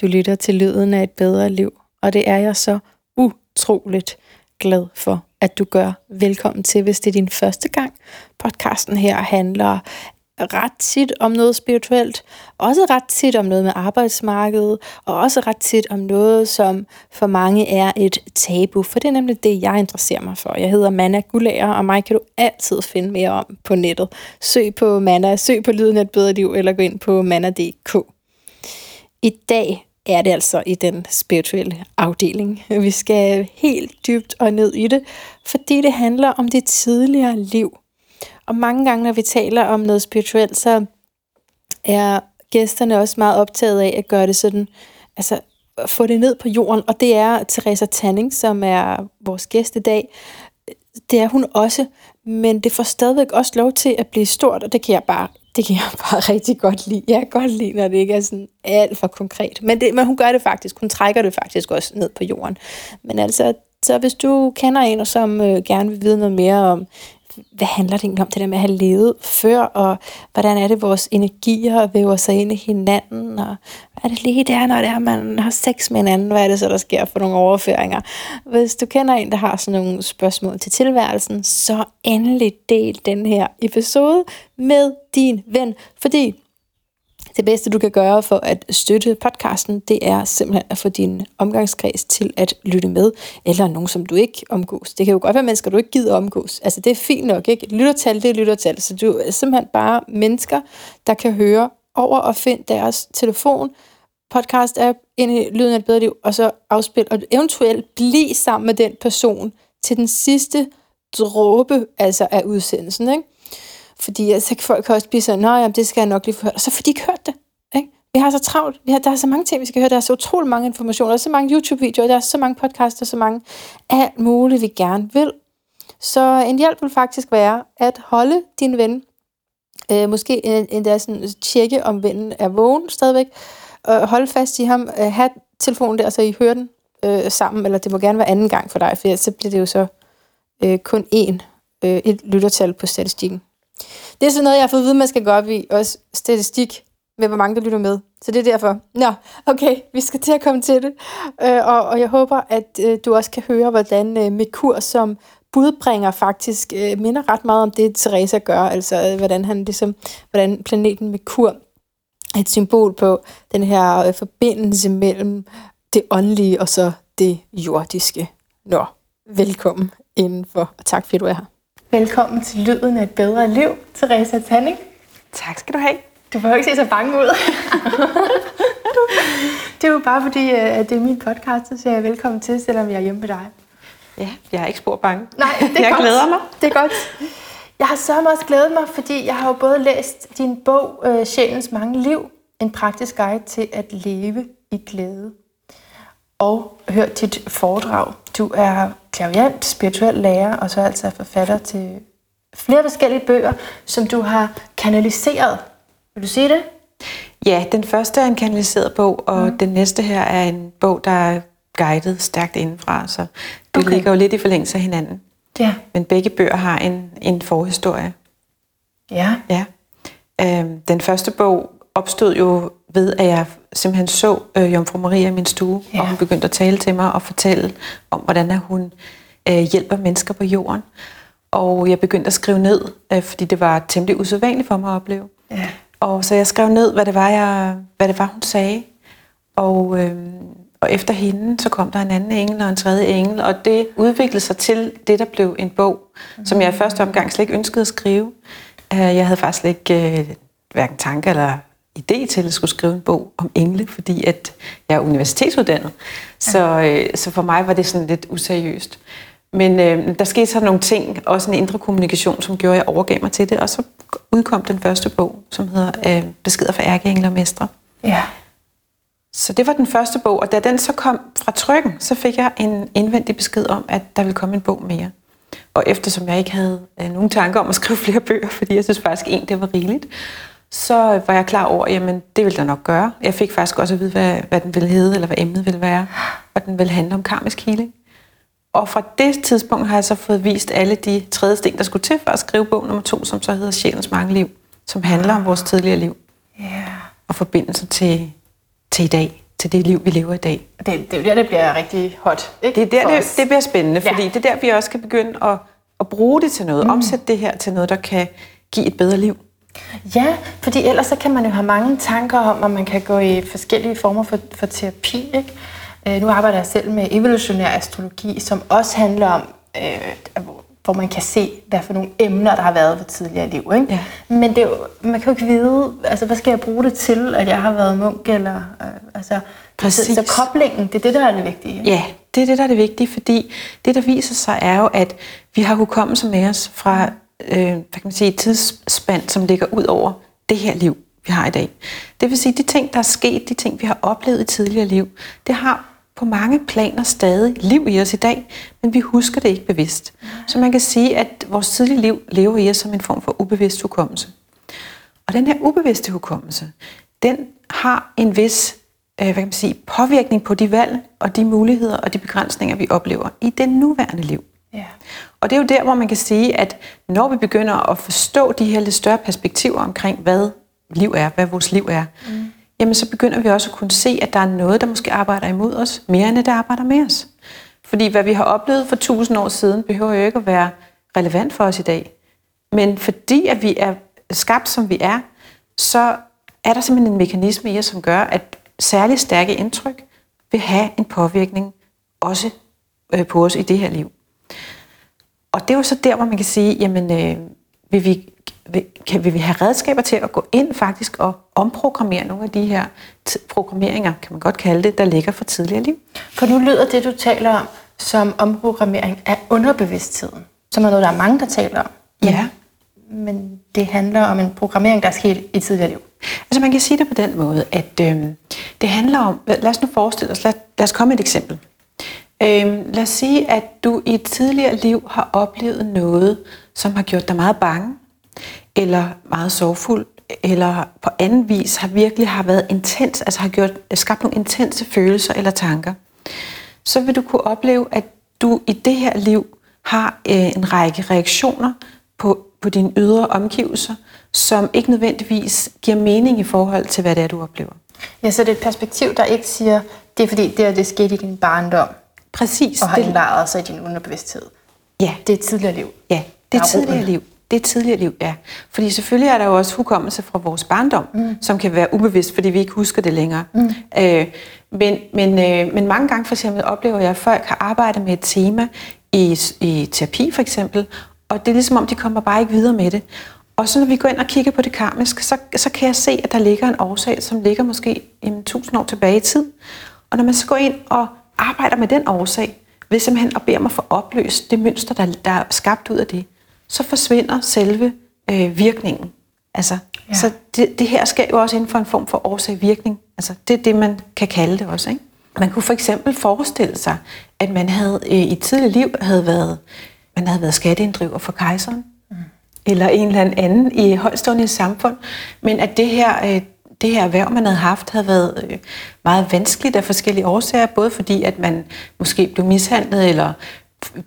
Du lytter til lyden af et bedre liv, og det er jeg så utroligt glad for, at du gør. Velkommen til, hvis det er din første gang. Podcasten her handler ret tit om noget spirituelt, også ret tit om noget med arbejdsmarkedet, og også ret tit om noget, som for mange er et tabu, for det er nemlig det, jeg interesserer mig for. Jeg hedder Manna Gulager, og mig kan du altid finde mere om på nettet. Søg på Manna, søg på Lyden af et bedre liv, eller gå ind på manna.dk. I dag er det altså i den spirituelle afdeling. Vi skal helt dybt og ned i det, fordi det handler om det tidligere liv. Og mange gange, når vi taler om noget spirituelt, så er gæsterne også meget optaget af at gøre det sådan, altså få det ned på jorden. Og det er Teresa Tanning, som er vores gæst i dag. Det er hun også, men det får stadigvæk også lov til at blive stort, og det kan jeg bare det kan jeg bare rigtig godt lide. Jeg kan godt lide, når det ikke er sådan alt for konkret. Men, det, men hun gør det faktisk. Hun trækker det faktisk også ned på jorden. Men altså, så hvis du kender en, som øh, gerne vil vide noget mere om hvad handler det egentlig om, det der med at have levet før, og hvordan er det, vores energier væver sig ind i hinanden, og hvad er det lige der, når det er, man har sex med hinanden, hvad er det så, der sker for nogle overføringer. Hvis du kender en, der har sådan nogle spørgsmål til tilværelsen, så endelig del den her episode med din ven, fordi det bedste, du kan gøre for at støtte podcasten, det er simpelthen at få din omgangskreds til at lytte med, eller nogen, som du ikke omgås. Det kan jo godt være mennesker, du ikke gider omgås. Altså, det er fint nok, ikke? Lyttertal, det er lyttertal. Så du er simpelthen bare mennesker, der kan høre over og finde deres telefon, podcast-app, ind i Lyden af et bedre liv, og så afspil, og eventuelt blive sammen med den person til den sidste dråbe altså af udsendelsen, ikke? Fordi så kan folk også blive sådan, nej, det skal jeg nok lige få hørt. Og så får de ikke hørt det. Ikke? Vi har så travlt. Vi har, der er så mange ting, vi skal høre. Der er så utrolig mange informationer. Der er så mange YouTube-videoer. Der er så mange podcaster. Så mange alt muligt, vi gerne vil. Så en hjælp vil faktisk være at holde din ven. Øh, måske endda sådan øh, tjekke, om vennen er vågen stadigvæk. Og holde fast i ham. Øh, have telefonen der, så I hører den øh, sammen. Eller det må gerne være anden gang for dig, for så bliver det jo så øh, kun én, øh, et lyttertal på statistikken. Det er sådan noget, jeg har fået at vide, man skal gå op i. Også statistik med, hvor mange der lytter med. Så det er derfor. Nå, okay, vi skal til at komme til det. Øh, og, og jeg håber, at øh, du også kan høre, hvordan øh, Merkur som budbringer faktisk øh, minder ret meget om det, Teresa gør. Altså, øh, hvordan, han ligesom, hvordan planeten Merkur er et symbol på den her øh, forbindelse mellem det åndelige og så det jordiske. Nå, velkommen indenfor, og tak fordi du er her. Velkommen til Lyden af et bedre liv, Teresa Tanning. Tak skal du have. Du får ikke se så bange ud. det er jo bare fordi, øh, at det er min podcast, så siger jeg velkommen til, selvom jeg er hjemme med dig. Ja, jeg er ikke spor bange. Nej, det er jeg godt. glæder mig. Det er godt. Jeg har så også glædet mig, fordi jeg har jo både læst din bog, øh, Sjælens mange liv, en praktisk guide til at leve i glæde, og hørt dit foredrag. Du er klaviant, spirituel lærer, og så altså forfatter til flere forskellige bøger, som du har kanaliseret. Vil du sige det? Ja, den første er en kanaliseret bog, og mm. den næste her er en bog, der er guidet stærkt indenfra, så det okay. ligger jo lidt i forlængelse af hinanden. Ja. Men begge bøger har en, en forhistorie. Ja. ja. Øhm, den første bog opstod jo ved, at jeg simpelthen så øh, Jomfru Maria i min stue, ja. og hun begyndte at tale til mig og fortælle om, hvordan hun øh, hjælper mennesker på jorden. Og jeg begyndte at skrive ned, øh, fordi det var temmelig usædvanligt for mig at opleve. Ja. Og så jeg skrev ned, hvad det var, jeg, hvad det var hun sagde. Og, øh, og efter hende, så kom der en anden engel og en tredje engel, og det udviklede sig til det, der blev en bog, mm. som jeg i første omgang slet ikke ønskede at skrive. Uh, jeg havde faktisk slet ikke uh, hverken tanker eller idé til at skulle skrive en bog om engle, fordi at jeg er universitetsuddannet. Så, øh, så for mig var det sådan lidt useriøst. Men øh, der skete så nogle ting, også en indre kommunikation, som gjorde, at jeg overgav mig til det. Og så udkom den første bog, som hedder øh, Beskeder fra ærkeengler og mestre. Ja. Så det var den første bog, og da den så kom fra trykken, så fik jeg en indvendig besked om, at der ville komme en bog mere. Og eftersom jeg ikke havde øh, nogen tanker om at skrive flere bøger, fordi jeg synes faktisk en, det var rigeligt, så var jeg klar over, jamen det ville der nok gøre. Jeg fik faktisk også at vide, hvad, hvad den ville hedde, eller hvad emnet ville være, og den ville handle om karmisk healing. Og fra det tidspunkt har jeg så fået vist alle de tredje sten, der skulle til for at skrive bog nummer to, som så hedder Sjælens mange liv, som handler om vores tidligere liv. Yeah. Og forbindelser til, til i dag. til det liv, vi lever i dag. Det, det er der, det bliver rigtig hot. Ikke? Det er der, det, det bliver spændende, fordi Ja. det er der, vi også kan begynde at, at bruge det til noget, mm. omsætte det her til noget, der kan give et bedre liv. Ja, fordi ellers så kan man jo have mange tanker om, at man kan gå i forskellige former for, for terapi. Ikke? Øh, nu arbejder jeg selv med evolutionær astrologi, som også handler om, øh, hvor- man kan se, hvad for nogle emner, der har været ved tidligere liv. Ikke? Ja. Men det er jo, man kan jo ikke vide, altså, hvad skal jeg bruge det til, at jeg har været munk? Eller, øh, altså, Præcis. Så, så koblingen, det er det, der er det vigtige. Ja, det er det, der er det vigtige, fordi det, der viser sig, er jo, at vi har hukommelse med os fra øh, hvad kan man sige, tidsspand, som ligger ud over det her liv, vi har i dag. Det vil sige, de ting, der er sket, de ting, vi har oplevet i tidligere liv, det har på mange planer stadig liv i os i dag, men vi husker det ikke bevidst. Så man kan sige, at vores tidlige liv lever i os som en form for ubevidst hukommelse. Og den her ubevidste hukommelse, den har en vis øh, hvad kan man sige, påvirkning på de valg og de muligheder og de begrænsninger, vi oplever i det nuværende liv. Ja. Og det er jo der, hvor man kan sige, at når vi begynder at forstå de her lidt større perspektiver omkring, hvad liv er, hvad vores liv er, mm. jamen så begynder vi også at kunne se, at der er noget, der måske arbejder imod os, mere end det arbejder med os. Fordi hvad vi har oplevet for tusind år siden, behøver jo ikke at være relevant for os i dag. Men fordi at vi er skabt, som vi er, så er der simpelthen en mekanisme i os, som gør, at særligt stærke indtryk vil have en påvirkning også øh, på os i det her liv. Og det er jo så der, hvor man kan sige, jamen, øh, vil, vi, vil, kan, vil vi have redskaber til at gå ind faktisk og omprogrammere nogle af de her programmeringer, kan man godt kalde det, der ligger fra tidligere liv. For nu lyder det, du taler om, som omprogrammering af underbevidstheden, som er noget, der er mange, der taler om. Ja. Men det handler om en programmering, der er sket i tidligere liv. Altså man kan sige det på den måde, at øh, det handler om, lad os nu forestille os, lad, lad os komme et eksempel. Øhm, lad os sige, at du i et tidligere liv har oplevet noget, som har gjort dig meget bange, eller meget sorgfuld, eller på anden vis har virkelig har været intens, altså har gjort, skabt nogle intense følelser eller tanker. Så vil du kunne opleve, at du i det her liv har øh, en række reaktioner på, på dine ydre omgivelser, som ikke nødvendigvis giver mening i forhold til, hvad det er, du oplever. Ja, så det er et perspektiv, der ikke siger, det er fordi, det er det skete i din barndom, Præcis. og har det, indvaret sig i din underbevidsthed. ja, Det er et tidligere liv. ja, det er er tidligere liv. Det er tidligere liv, ja. Fordi selvfølgelig er der jo også hukommelse fra vores barndom, mm. som kan være ubevidst, fordi vi ikke husker det længere. Mm. Øh, men, men, øh, men mange gange for eksempel oplever jeg, at folk har arbejdet med et tema i, i terapi for eksempel, og det er ligesom om, de kommer bare ikke videre med det. Og så når vi går ind og kigger på det karmisk, så, så kan jeg se, at der ligger en årsag, som ligger måske en tusind år tilbage i tid. Og når man så går ind og arbejder med den årsag, ved simpelthen at bede om at få opløst det mønster, der, der er skabt ud af det, så forsvinder selve øh, virkningen. Altså, Ja. Så det, det her sker jo også inden for en form for årsag-virkning. Altså, det er det, man kan kalde det også. Ikke? Man kunne for eksempel forestille sig, at man havde øh, i et tidligt liv havde været, man havde været skatteinddriver for kejseren, mm. eller en eller anden i højstående samfund, men at det her, øh, det her erhverv, man havde haft, havde været øh, meget vanskeligt af forskellige årsager, både fordi, at man måske blev mishandlet, eller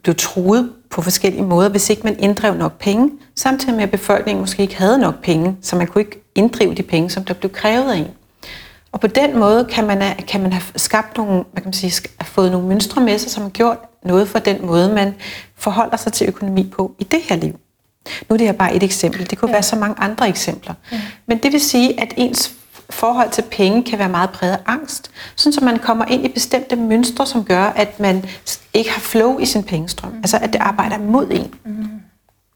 blev truet på forskellige måder, hvis ikke man inddrev nok penge, samtidig med, at befolkningen måske ikke havde nok penge, så man kunne ikke inddrive de penge, som der blev krævet af en. Og på den måde kan man, have- kan man have skabt nogle, hvad kan man sige, have fået nogle mønstre med sig, som har gjort noget for den måde, man forholder sig til økonomi på i det her liv. Nu er det her bare et eksempel. Det kunne ja. være så mange andre eksempler. Ja. Men det vil sige, at ens forhold til penge kan være meget præget af angst, sådan så man kommer ind i bestemte mønstre, som gør, at man ikke har flow i sin pengestrøm. Mm. Altså at det arbejder mod en. Mm.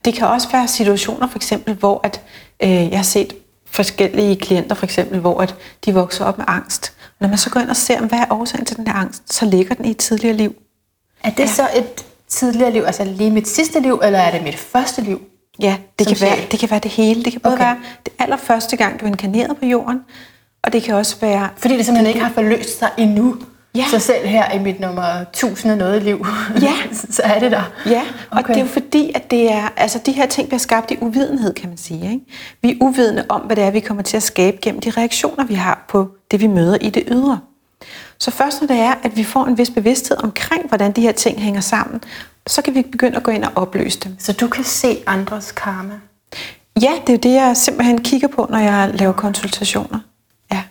Det kan også være situationer, for eksempel, hvor at, øh, jeg har set forskellige klienter, for eksempel, hvor at de vokser op med angst. Når man så går ind og ser, hvad er årsagen til den her angst, så ligger den i et tidligere liv. Er det ja. så et tidligere liv, altså lige mit sidste liv, eller er det mit første liv? Ja, det kan, være, det kan være det hele. Det kan både okay. være det allerførste gang, du er inkarneret på jorden, og det kan også være... Fordi det simpelthen ikke har forløst sig endnu. Ja. Så selv her i mit nummer 1000 og noget liv, Ja. så er det der. Ja, og Okay. det er jo fordi, at det er, altså de her ting bliver skabt i uvidenhed, kan man sige. Ikke? Vi er uvidende om, hvad det er, vi kommer til at skabe gennem de reaktioner, vi har på det, vi møder i det ydre. Så først når det er, at vi får en vis bevidsthed omkring, hvordan de her ting hænger sammen, så kan vi begynde at gå ind og opløse dem. Så du kan se andres karma. Ja, det er jo det, jeg simpelthen kigger på, når jeg laver konsultationer. Ja.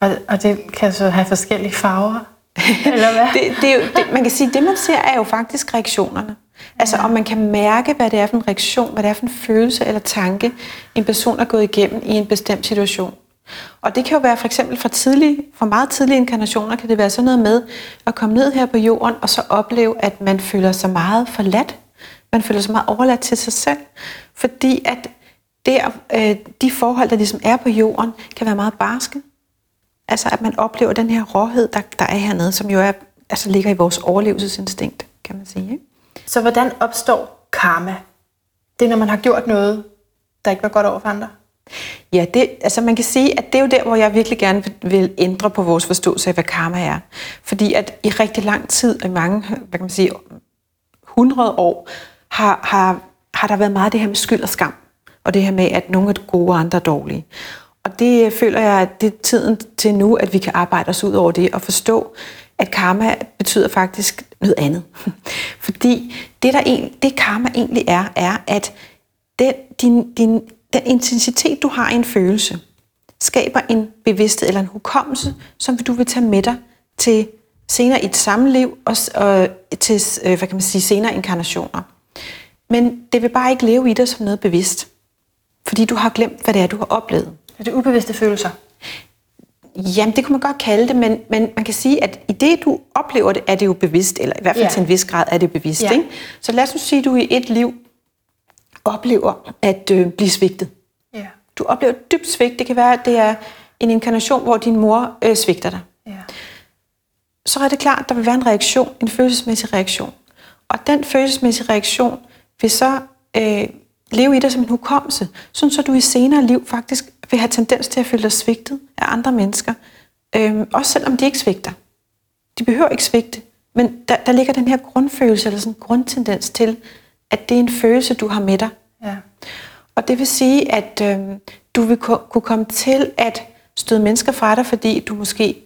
Og, og det kan så have forskellige farver? Eller hvad? det, det er jo, det, man kan sige, det man ser er jo faktisk reaktionerne. Altså om man kan mærke, hvad det er for en reaktion, hvad det er for en følelse eller tanke, en person er gået igennem i en bestemt situation. Og det kan jo være for eksempel fra, tidlige, fra meget tidlige inkarnationer, kan det være sådan noget med at komme ned her på jorden, og så opleve, at man føler sig meget forladt. Man føler sig meget overladt til sig selv. Fordi at der, øh, de forhold, der ligesom er på jorden, kan være meget barske. Altså at man oplever den her råhed, der, der er hernede, som jo er, altså ligger i vores overlevelsesinstinkt, kan man sige. Ikke? Så hvordan opstår karma? Det er, når man har gjort noget, der ikke var godt over for andre? Ja, det, altså man kan sige, at det er jo der, hvor jeg virkelig gerne vil ændre på vores forståelse af, hvad karma er. Fordi at i rigtig lang tid, i mange, hvad kan man sige, 100 år, har, har, har der været meget det her med skyld og skam. Og det her med, at nogle er gode og andre er dårlige. Og det føler jeg, at det er tiden til nu, at vi kan arbejde os ud over det og forstå, at karma betyder faktisk noget andet. Fordi det, der en, det karma egentlig er, er, at den, din, din, den intensitet, du har i en følelse, skaber en bevidsthed eller en hukommelse, som du vil tage med dig til senere i et samme liv og, og til øh, hvad kan man sige, senere inkarnationer. Men det vil bare ikke leve i dig som noget bevidst. Fordi du har glemt, hvad det er, du har oplevet. Er det ubevidste følelser? Jamen, det kunne man godt kalde det, men, men man kan sige, at i det, du oplever det, er det jo bevidst, eller i hvert fald ja. til en vis grad er det bevidst. Ja. Ikke? Så lad os nu sige, at du i et liv oplever at øh, blive svigtet. Ja. Du oplever dybt svigt. Det kan være, at det er en inkarnation, hvor din mor øh, svigter dig. Ja. Så er det klart, at der vil være en reaktion, en følelsesmæssig reaktion. Og den følelsesmæssige reaktion vil så øh, leve i dig som en hukommelse, sådan så du i senere liv faktisk vil have tendens til at føle dig svigtet af andre mennesker. Øhm, også selvom de ikke svigter. De behøver ikke svigte, men der, der ligger den her grundfølelse, eller sådan en grundtendens til, at det er en følelse, du har med dig. Ja. Og det vil sige, at øhm, du vil kunne komme til at støde mennesker fra dig, fordi du måske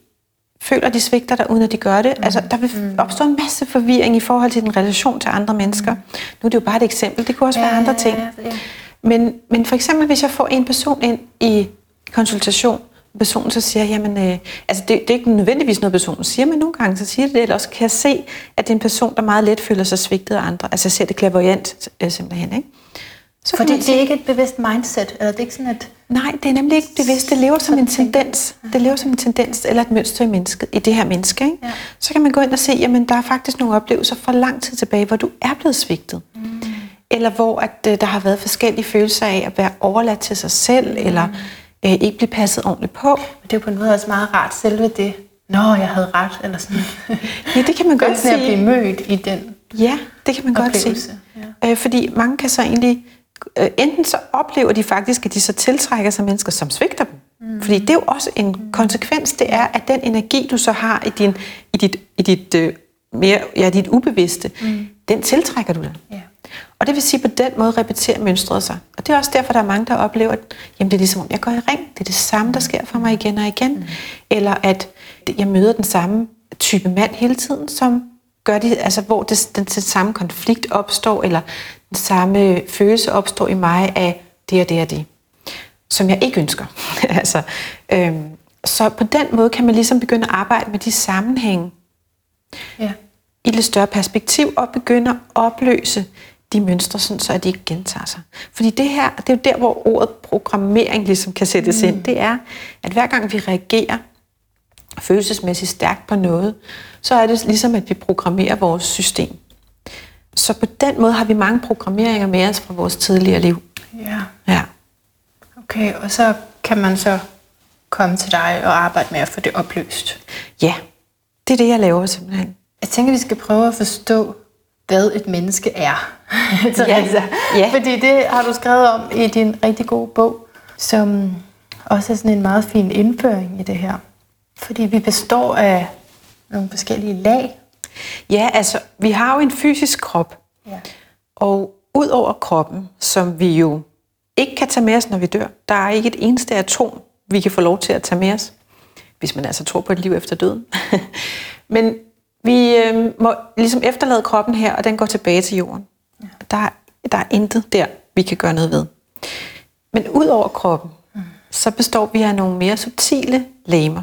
føler, de svigter dig, uden at de gør det. Mm. Altså, der vil mm. opstå en masse forvirring i forhold til din relation til andre mennesker. Mm. Nu er det jo bare et eksempel. Det kunne også ja, være andre ting. Ja, ja. Men, men for eksempel, hvis jeg får en person ind i konsultation, personen så siger, jamen, øh, altså det, det er ikke nødvendigvis noget, personen siger, men nogle gange så siger det det, eller også kan jeg se, at det er en person, der meget let føler sig svigtet af andre. Altså jeg ser det klaverjant øh, simpelthen, ikke? Så Fordi det er ikke et bevidst mindset, eller det er ikke sådan et... Nej, det er nemlig ikke bevidst. Det lever som en tendens. Det lever som en tendens, eller et mønster i, mennesket, i det her menneske. Ikke? Ja. Så kan man gå ind og se, jamen der er faktisk nogle oplevelser fra lang tid tilbage, hvor du er blevet svigtet. Mm. Eller hvor at, uh, der har været forskellige følelser af at være overladt til sig selv, mm. eller uh, ikke blive passet ordentligt på. Det er jo på en måde også meget rart selve det. Nå, jeg havde ret, eller sådan. ja, det kan man godt sige. at blive mødt i den Ja, det kan man oplevelse. godt sige. Ja. Uh, fordi mange kan så egentlig øh, enten så oplever de faktisk, at de så tiltrækker sig mennesker, som svigter dem. Mm. Fordi det er jo også en mm. konsekvens, det er, at den energi, du så har i, din, i dit, i dit, øh, mere, ja, dit ubevidste, mm. den tiltrækker du dig. Yeah. Og det vil sige, at på den måde repeterer mønstret sig. Og det er også derfor, der er mange, der oplever, at jamen, det er ligesom, om jeg går i ring. Det er det samme, der sker for mig igen og igen. Mm. Eller at jeg møder den samme type mand hele tiden, som gør de, altså, hvor det, den, den samme konflikt opstår, eller den samme følelse opstår i mig af det og det og det, som jeg ikke ønsker. altså, øhm, så på den måde kan man ligesom begynde at arbejde med de sammenhænge ja. i lidt større perspektiv, og begynde at opløse de mønstre, sådan, så at de ikke gentager sig. Fordi det her, det er jo der, hvor ordet programmering ligesom kan sættes mm. ind. Det er, at hver gang vi reagerer følelsesmæssigt stærkt på noget, så er det ligesom, at vi programmerer vores system. Så på den måde har vi mange programmeringer med os fra vores tidligere liv. Ja. ja. Okay, og så kan man så komme til dig og arbejde med at få det opløst. Ja, det er det, jeg laver simpelthen. Jeg tænker, vi skal prøve at forstå, hvad et menneske er. ja. ja. Fordi det har du skrevet om i din rigtig gode bog, som også er sådan en meget fin indføring i det her. Fordi vi består af nogle forskellige lag. Ja, altså, vi har jo en fysisk krop. Ja. Og ud over kroppen, som vi jo ikke kan tage med os, når vi dør, der er ikke et eneste atom, vi kan få lov til at tage med os, hvis man altså tror på et liv efter døden. Men vi øh, må ligesom efterlade kroppen her, og den går tilbage til jorden. Ja. Der, der er intet der, vi kan gøre noget ved. Men ud over kroppen, mm. så består vi af nogle mere subtile legemer.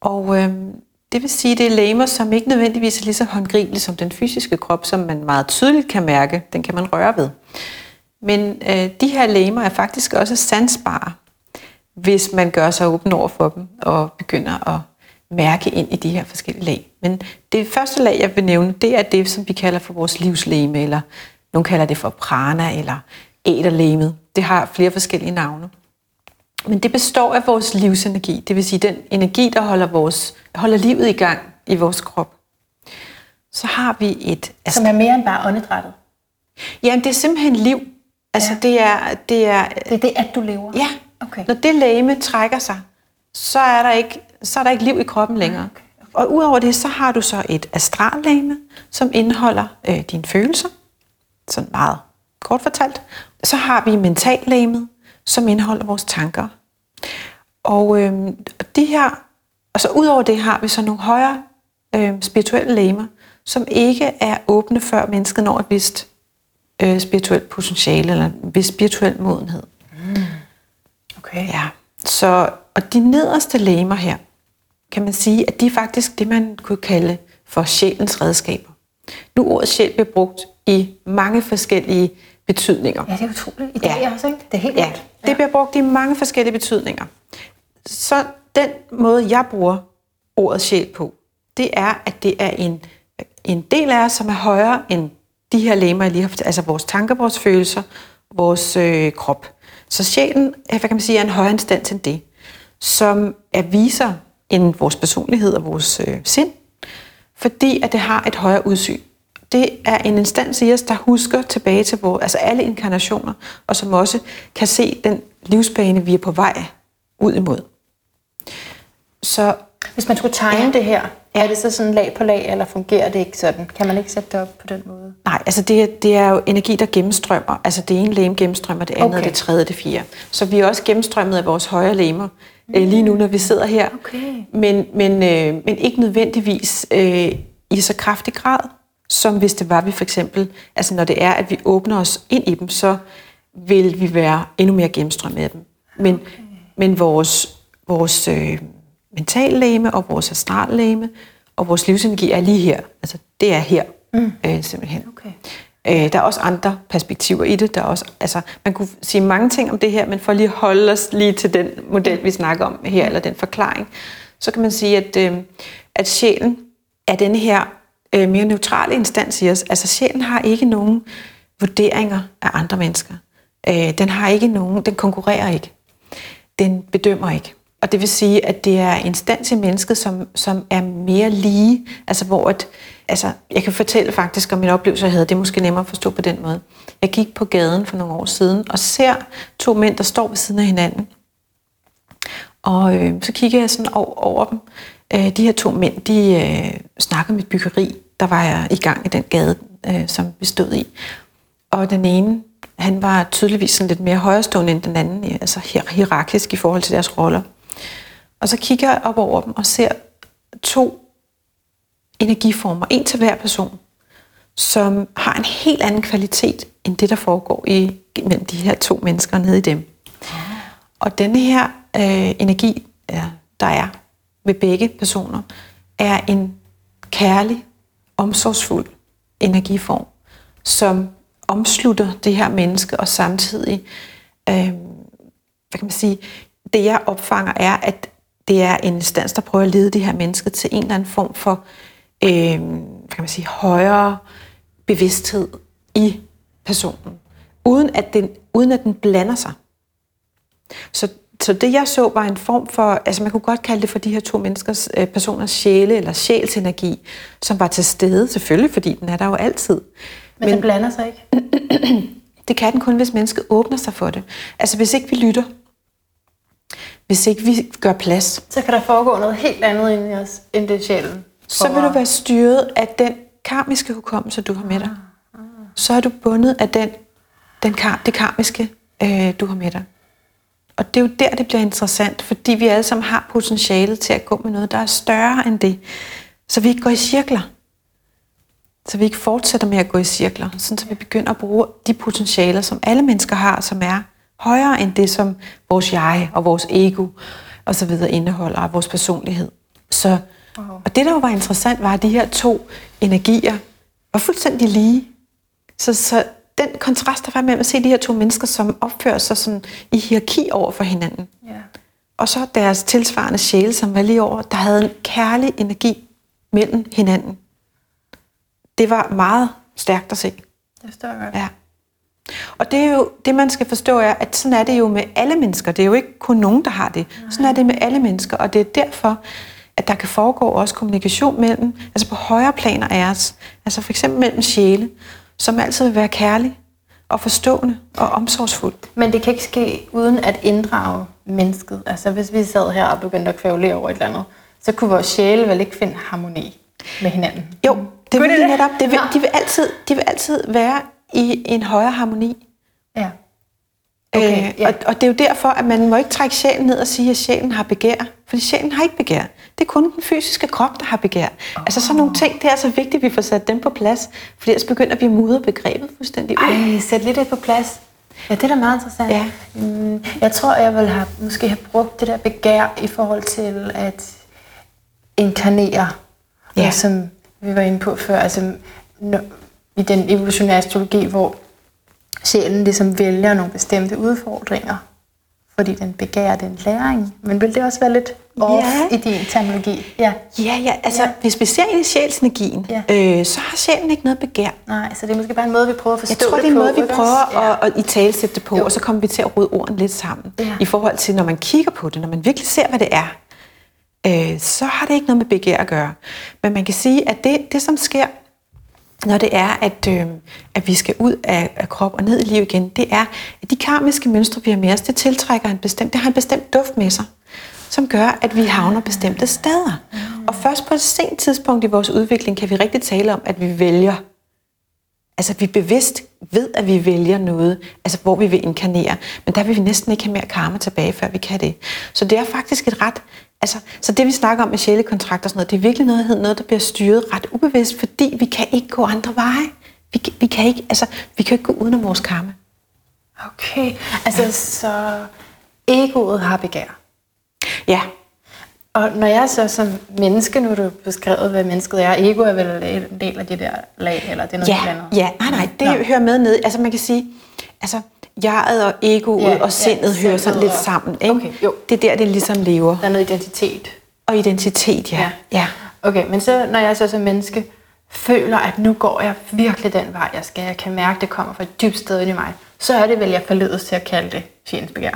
Og øh, det vil sige, det er legemer, som ikke nødvendigvis er lige så håndgribelige som den fysiske krop, som man meget tydeligt kan mærke. Den kan man røre ved. Men øh, de her legemer er faktisk også sansbare, hvis man gør sig åben over for dem og begynder at mærke ind i de her forskellige lag. Men det første lag, jeg vil nævne, det er det, som vi kalder for vores livsleme, eller nogle kalder det for prana, eller æderlemet. Det har flere forskellige navne. Men det består af vores livsenergi, det vil sige den energi, der holder, vores, holder livet i gang i vores krop. Så har vi et... Som er mere end bare åndedrættet? Jamen, det er simpelthen liv. Altså, ja. det, er, det er... Det er det, at du lever? Ja. Okay. Når det læme trækker sig, så er der ikke, så er der ikke liv i kroppen længere. Okay. Okay. Og udover det, så har du så et astrallæme, som indeholder øh, dine følelser. Sådan meget kort fortalt. Så har vi mentallæmet, som indeholder vores tanker. Og øh, de her, og så udover det har vi så nogle højere øh, spirituelle læmer, som ikke er åbne før mennesket når et vist øh, spirituelt potentiale, eller en vis spirituel modenhed. Mm. Okay. Ja. Så, og de nederste læmer her, kan man sige, at de er faktisk det, man kunne kalde for sjælens redskaber. Nu ordet sjæl bliver brugt i mange forskellige betydninger. Ja, det er utroligt. I dag ja. også, ikke? Det er helt ja. ja, det bliver brugt i mange forskellige betydninger. Så den måde, jeg bruger ordet sjæl på, det er, at det er en, en del af os, som er højere end de her lemmer, jeg lige har fortalt, altså vores tanker, vores følelser, vores øh, krop. Så sjælen hvad kan man sige, er en højere instans end det, som er viser end vores personlighed og vores øh, sind, fordi at det har et højere udsyn det er en instans i os, der husker tilbage til vores, altså alle inkarnationer, og som også kan se den livsbane, vi er på vej ud imod. Så hvis man skulle tegne ja. det her, er det så sådan lag på lag, eller fungerer det ikke sådan? Kan man ikke sætte det op på den måde? Nej, altså det, det er jo energi, der gennemstrømmer. Altså det ene lem gennemstrømmer, det andet, okay. det tredje, det fjerde. Så vi er også gennemstrømmet af vores højre lemmer mm. øh, lige nu, når vi sidder her. Okay. Men, men, øh, men ikke nødvendigvis øh, i så kraftig grad som hvis det var, vi for eksempel, altså når det er, at vi åbner os ind i dem, så vil vi være endnu mere gennemstrømmet af dem. Men, okay. men vores, vores øh, mentallæme og vores astrallæme og vores livsenergi er lige her. Altså det er her, mm. øh, simpelthen. Okay. Øh, der er også andre perspektiver i det. Der er også, altså, man kunne sige mange ting om det her, men for lige at holde os lige til den model, vi snakker om her, eller den forklaring, så kan man sige, at, øh, at sjælen er den her øh, mere neutrale instans i os. Altså sjælen har ikke nogen vurderinger af andre mennesker. Øh, den har ikke nogen, den konkurrerer ikke. Den bedømmer ikke. Og det vil sige, at det er en instans i mennesket, som, som er mere lige, altså hvor at, altså, jeg kan fortælle faktisk om min oplevelse, jeg havde, det er måske nemmere at forstå på den måde. Jeg gik på gaden for nogle år siden, og ser to mænd, der står ved siden af hinanden. Og øh, så kigger jeg sådan over, over dem. Øh, de her to mænd, de øh, snakker med byggeri, der var jeg i gang i den gade, øh, som vi stod i. Og den ene, han var tydeligvis sådan lidt mere højrestående end den anden, altså hierarkisk i forhold til deres roller. Og så kigger jeg op over dem og ser to energiformer, en til hver person, som har en helt anden kvalitet end det, der foregår i, mellem de her to mennesker nede i dem. Og denne her øh, energi, ja, der er ved begge personer, er en kærlig, omsorgsfuld energiform, som omslutter det her menneske, og samtidig, øh, hvad kan man sige, det jeg opfanger er, at det er en instans, der prøver at lede det her menneske til en eller anden form for, øh, kan man sige, højere bevidsthed i personen, uden at den, uden at den blander sig. Så så det jeg så var en form for, altså man kunne godt kalde det for de her to menneskers, øh, personers sjæle eller sjælsenergi, som var til stede selvfølgelig, fordi den er der jo altid. Men, Men den blander sig ikke? det kan den kun, hvis mennesket åbner sig for det. Altså hvis ikke vi lytter, hvis ikke vi gør plads. Så kan der foregå noget helt andet ind i os, end det sjælen. Så vil du være styret af den karmiske hukommelse, du har med dig. Så er du bundet af den, den kar, det karmiske, øh, du har med dig. Og det er jo der, det bliver interessant, fordi vi alle sammen har potentialet til at gå med noget, der er større end det. Så vi ikke går i cirkler. Så vi ikke fortsætter med at gå i cirkler. Sådan så vi begynder at bruge de potentialer, som alle mennesker har, som er højere end det, som vores jeg og vores ego og så videre indeholder, og vores personlighed. Så, wow. Og det, der jo var interessant, var, at de her to energier var fuldstændig lige. Så, så den kontrast, der var med at se de her to mennesker, som opfører sig sådan i hierarki over for hinanden. Ja. Og så deres tilsvarende sjæle, som var lige over, der havde en kærlig energi mellem hinanden. Det var meget stærkt at se. Det jeg godt. Ja. Og det er jo det, man skal forstå, er, at sådan er det jo med alle mennesker. Det er jo ikke kun nogen, der har det. Nej. Sådan er det med alle mennesker, og det er derfor, at der kan foregå også kommunikation mellem, altså på højere planer af os, altså for eksempel mellem sjæle, som altid vil være kærlig og forstående og omsorgsfuld. Men det kan ikke ske uden at inddrage mennesket. Altså hvis vi sad her og begyndte at kvævle over et eller andet, så kunne vores sjæle vel ikke finde harmoni med hinanden. Jo, det vil de netop. Det vil, de, vil altid, de vil altid være i en højere harmoni. Ja. Okay, øh, ja. og, og det er jo derfor, at man må ikke trække sjælen ned og sige, at sjælen har begær. Fordi sjælen har ikke begær. Det er kun den fysiske krop, der har begær. Oh. Altså sådan nogle ting, det er så vigtigt, at vi får sat dem på plads. For ellers begynder vi at mudre begrebet fuldstændig ud. Ej, sæt lidt det på plads. Ja, det er da meget interessant. Ja. Mm, jeg tror, jeg vil have, måske have brugt det der begær i forhold til at inkarnere. Ja. Som vi var inde på før. Altså, i den evolutionære astrologi, hvor sjælen ligesom vælger nogle bestemte udfordringer, fordi den begærer den læring. Men vil det også være lidt off ja. i din terminologi? Ja, ja, ja altså ja. hvis vi ser i sjælsenergien, ja. øh, så har sjælen ikke noget begær. Nej, så det er måske bare en måde, vi prøver at forstå Jeg tror, det er en måde, vi prøver ja. at, at i talsætte det på, jo. og så kommer vi til at rode ordene lidt sammen. Ja. I forhold til, når man kigger på det, når man virkelig ser, hvad det er, øh, så har det ikke noget med begær at gøre. Men man kan sige, at det, det som sker når det er, at, øh, at vi skal ud af, af krop og ned i liv igen, det er, at de karmiske mønstre, vi har med os, det tiltrækker en bestemt, det har en bestemt duft med sig, som gør, at vi havner bestemte steder. Og først på et sent tidspunkt i vores udvikling, kan vi rigtig tale om, at vi vælger. Altså, at vi bevidst ved, at vi vælger noget, altså hvor vi vil inkarnere. Men der vil vi næsten ikke have mere karma tilbage, før vi kan det. Så det er faktisk et ret Altså, så det vi snakker om med sjælekontrakter og sådan noget, det er virkelig noget, noget, der bliver styret ret ubevidst, fordi vi kan ikke gå andre veje. Vi, vi kan ikke, altså, vi kan ikke gå uden om vores karma. Okay, altså ja. så egoet har begær. Ja. Og når jeg så som menneske, nu har du beskrevet, hvad mennesket er, ego er vel en del af det der lag, eller det er noget ja, andet? Ja, nej, nej, det Nå. hører med ned. Altså man kan sige, altså jeget og egoet ja, og sindet ja, hører sådan lidt sammen. Ikke? Okay, jo. Det er der, det ligesom lever. Der er noget identitet. Og identitet, ja. ja. ja. Okay, men så når jeg så som menneske føler, at nu går jeg virkelig den vej, jeg skal, jeg kan mærke, det kommer fra et dybt sted i mig, så er det vel, jeg forledes til at kalde det sjælens begær.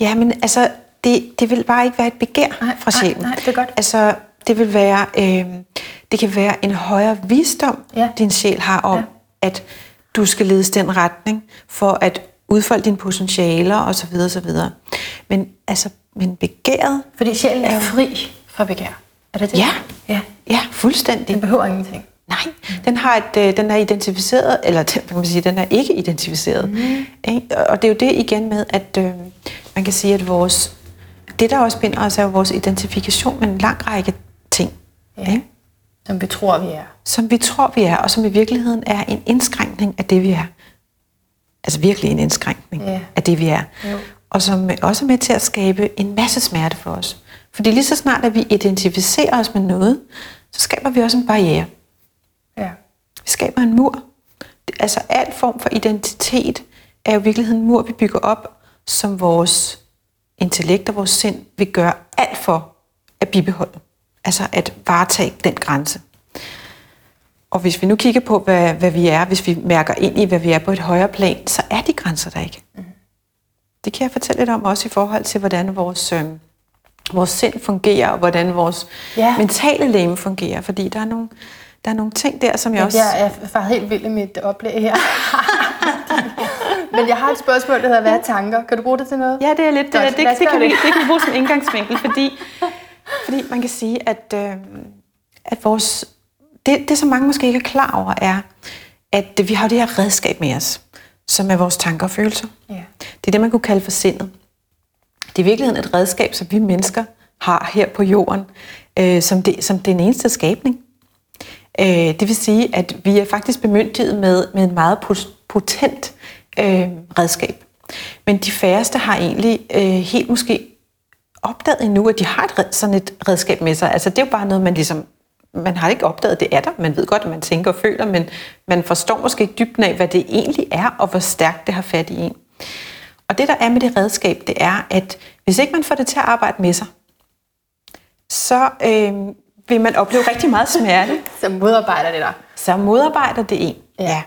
Ja, men altså, det, det vil bare ikke være et begær nej, fra sjælen. Nej, nej, det er godt. Altså, det vil være, øh, det kan være en højere visdom, ja. din sjæl har om, ja. at du skal ledes den retning for at udfolde dine potentialer osv. osv. Men altså, men begæret... Fordi sjælen er fri for begær. Er det det? Ja, ja, ja fuldstændig. Den behøver ingenting. Nej, mm. den, har et, øh, den er identificeret, eller kan man sige, den er ikke identificeret. Mm. Ikke? Og det er jo det igen med, at øh, man kan sige, at vores, det der også binder os, er jo vores identifikation med en lang række ting. Ja. Ikke? Som vi tror, vi er. Som vi tror, vi er, og som i virkeligheden er en indskrænkning af det, vi er. Altså virkelig en indskrænkning ja. af det, vi er. Jo. Og som også er med til at skabe en masse smerte for os. Fordi lige så snart, at vi identificerer os med noget, så skaber vi også en barriere. Ja. Vi skaber en mur. Altså al form for identitet er jo i virkeligheden en mur, vi bygger op, som vores intellekt og vores sind vil gøre alt for at bibeholde. Altså at varetage den grænse. Og hvis vi nu kigger på, hvad, hvad vi er, hvis vi mærker ind i, hvad vi er på et højere plan, så er de grænser der ikke. Mm. Det kan jeg fortælle lidt om også i forhold til, hvordan vores, øh, vores sind fungerer, og hvordan vores ja. mentale læme fungerer. Fordi der er nogle, der er nogle ting der, som jeg ja, også... Jeg er faktisk helt vild i mit oplæg her. Men jeg har et spørgsmål, der hedder, hvad er tanker? Kan du bruge det til noget? Ja, det er lidt... det, det, det, kan vi, det kan vi bruge som indgangsvinkel, fordi fordi man kan sige, at, øh, at vores, det, det, som mange måske ikke er klar over, er, at vi har det her redskab med os, som er vores tanker og følelser. Ja. Det er det, man kunne kalde for sindet. Det er i virkeligheden et redskab, som vi mennesker har her på jorden, øh, som, det, som den eneste skabning. Øh, det vil sige, at vi er faktisk bemyndiget med, med en meget potent øh, redskab. Men de færreste har egentlig øh, helt måske opdaget endnu, at de har et, sådan et redskab med sig. Altså det er jo bare noget, man ligesom, man har ikke opdaget, det er der. Man ved godt, at man tænker og føler, men man forstår måske ikke dybden af, hvad det egentlig er, og hvor stærkt det har fat i en. Og det, der er med det redskab, det er, at hvis ikke man får det til at arbejde med sig, så øh, vil man opleve rigtig meget smerte. Så modarbejder det dig. Så modarbejder det en. Ja. Ja.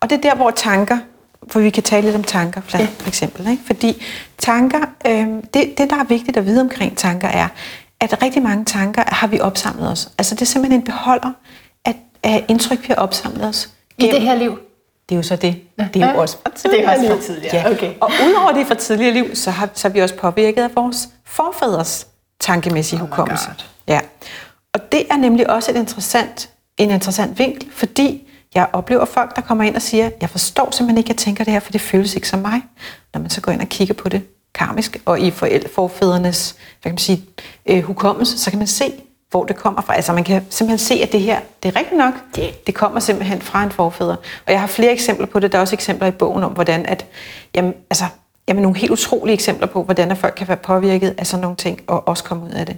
Og det er der, hvor tanker, for vi kan tale lidt om tanker, for, Ja. for eksempel. Ikke? Fordi tanker, øh, det, det, der er vigtigt at vide omkring tanker, er, at rigtig mange tanker har vi opsamlet os. Altså det er simpelthen en beholder af, af indtryk, vi har opsamlet os. I det her liv. Det er jo så det. Det er jo Ja. også fra Det er også tidligere liv. tidligere, Ja. okay. Og udover det fra tidligere liv, så har, så er vi også påvirket af vores forfædres tankemæssige Oh hukommelse. Ja. Og det er nemlig også et interessant, en interessant vinkel, fordi jeg oplever folk, der kommer ind og siger, jeg forstår simpelthen ikke, jeg tænker det her, for det føles ikke som mig. Når man så går ind og kigger på det karmisk, og i forfædrenes hvad kan man sige, øh, hukommelse, så kan man se, hvor det kommer fra. Altså man kan simpelthen se, at det her, det er rigtigt nok, Det- det kommer simpelthen fra en forfædre. Og jeg har flere eksempler på det. Der er også eksempler i bogen om, hvordan at, jamen, altså, jamen nogle helt utrolige eksempler på, hvordan at folk kan være påvirket af sådan nogle ting, og også komme ud af det.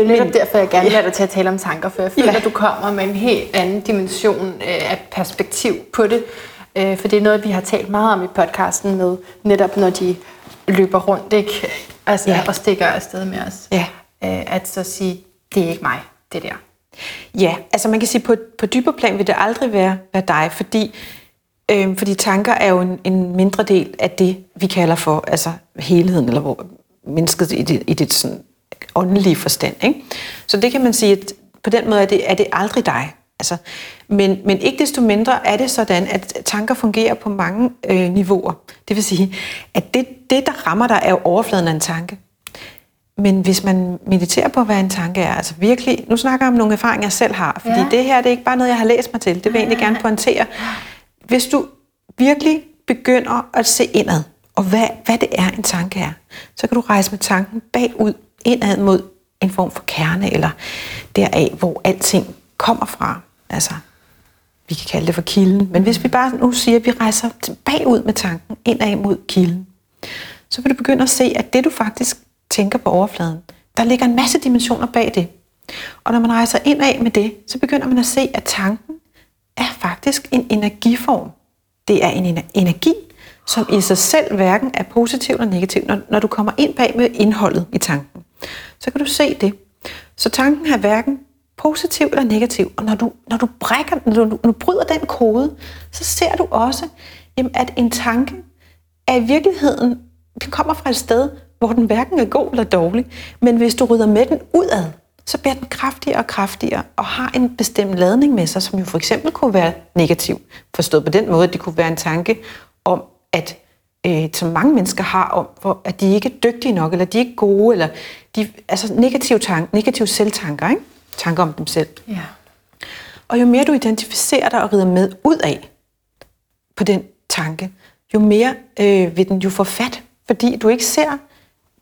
Det er jo netop derfor, jeg gerne vil have dig til at tale om tanker, for jeg føler, Ja. at du kommer med en helt anden dimension øh, af perspektiv på det. Øh, For det er noget, vi har talt meget om i podcasten med, netop når de løber rundt, ikke? Altså, Ja. og stikker afsted med os. Ja. Øh, At så sige, det er ikke mig, det der. Ja, altså man kan sige, på, på dybere plan vil det aldrig være, være dig, fordi, øh, fordi tanker er jo en, en mindre del af det, vi kalder for altså helheden, eller hvor mennesket i det, i det sådan åndelige forstand. Ikke? Så det kan man sige, at på den måde er det, er det aldrig dig. Altså, men, men ikke desto mindre er det sådan, at tanker fungerer på mange øh, niveauer. Det vil sige, at det, det, der rammer dig, er jo overfladen af en tanke. Men hvis man mediterer på, hvad en tanke er, altså virkelig, nu snakker jeg om nogle erfaringer, jeg selv har, fordi Ja. det her det er ikke bare noget, jeg har læst mig til, det vil jeg egentlig gerne pointere. Hvis du virkelig begynder at se indad, og hvad, hvad det er, en tanke er, så kan du rejse med tanken bagud, indad mod en form for kerne, eller deraf, hvor alting kommer fra. Altså, vi kan kalde det for kilden. Men hvis vi bare nu siger, at vi rejser bagud med tanken, indad mod kilden, så vil du begynde at se, at det du faktisk tænker på overfladen, der ligger en masse dimensioner bag det. Og når man rejser indad med det, så begynder man at se, at tanken er faktisk en energiform. Det er en energi, som i sig selv hverken er positiv eller negativ. Når, når du kommer ind bag med indholdet i tanken, så kan du se det. Så tanken er hverken positiv eller negativ. Og når du, når du, brækker, når du, når du bryder den kode, så ser du også, jamen, at en tanke er i virkeligheden, den kommer fra et sted, hvor den hverken er god eller dårlig. Men hvis du rydder med den udad, så bliver den kraftigere og kraftigere og har en bestemt ladning med sig, som jo for eksempel kunne være negativ. Forstået på den måde, at det kunne være en tanke om, at øh, som mange mennesker har om, hvor, at de ikke er dygtige nok, eller de er ikke gode, eller de, altså negative, tank, negative selvtanker, ikke? tanker om dem selv. Ja. Og jo mere du identificerer dig og rider med ud af på den tanke, jo mere øh, vil den jo få fat, fordi du ikke ser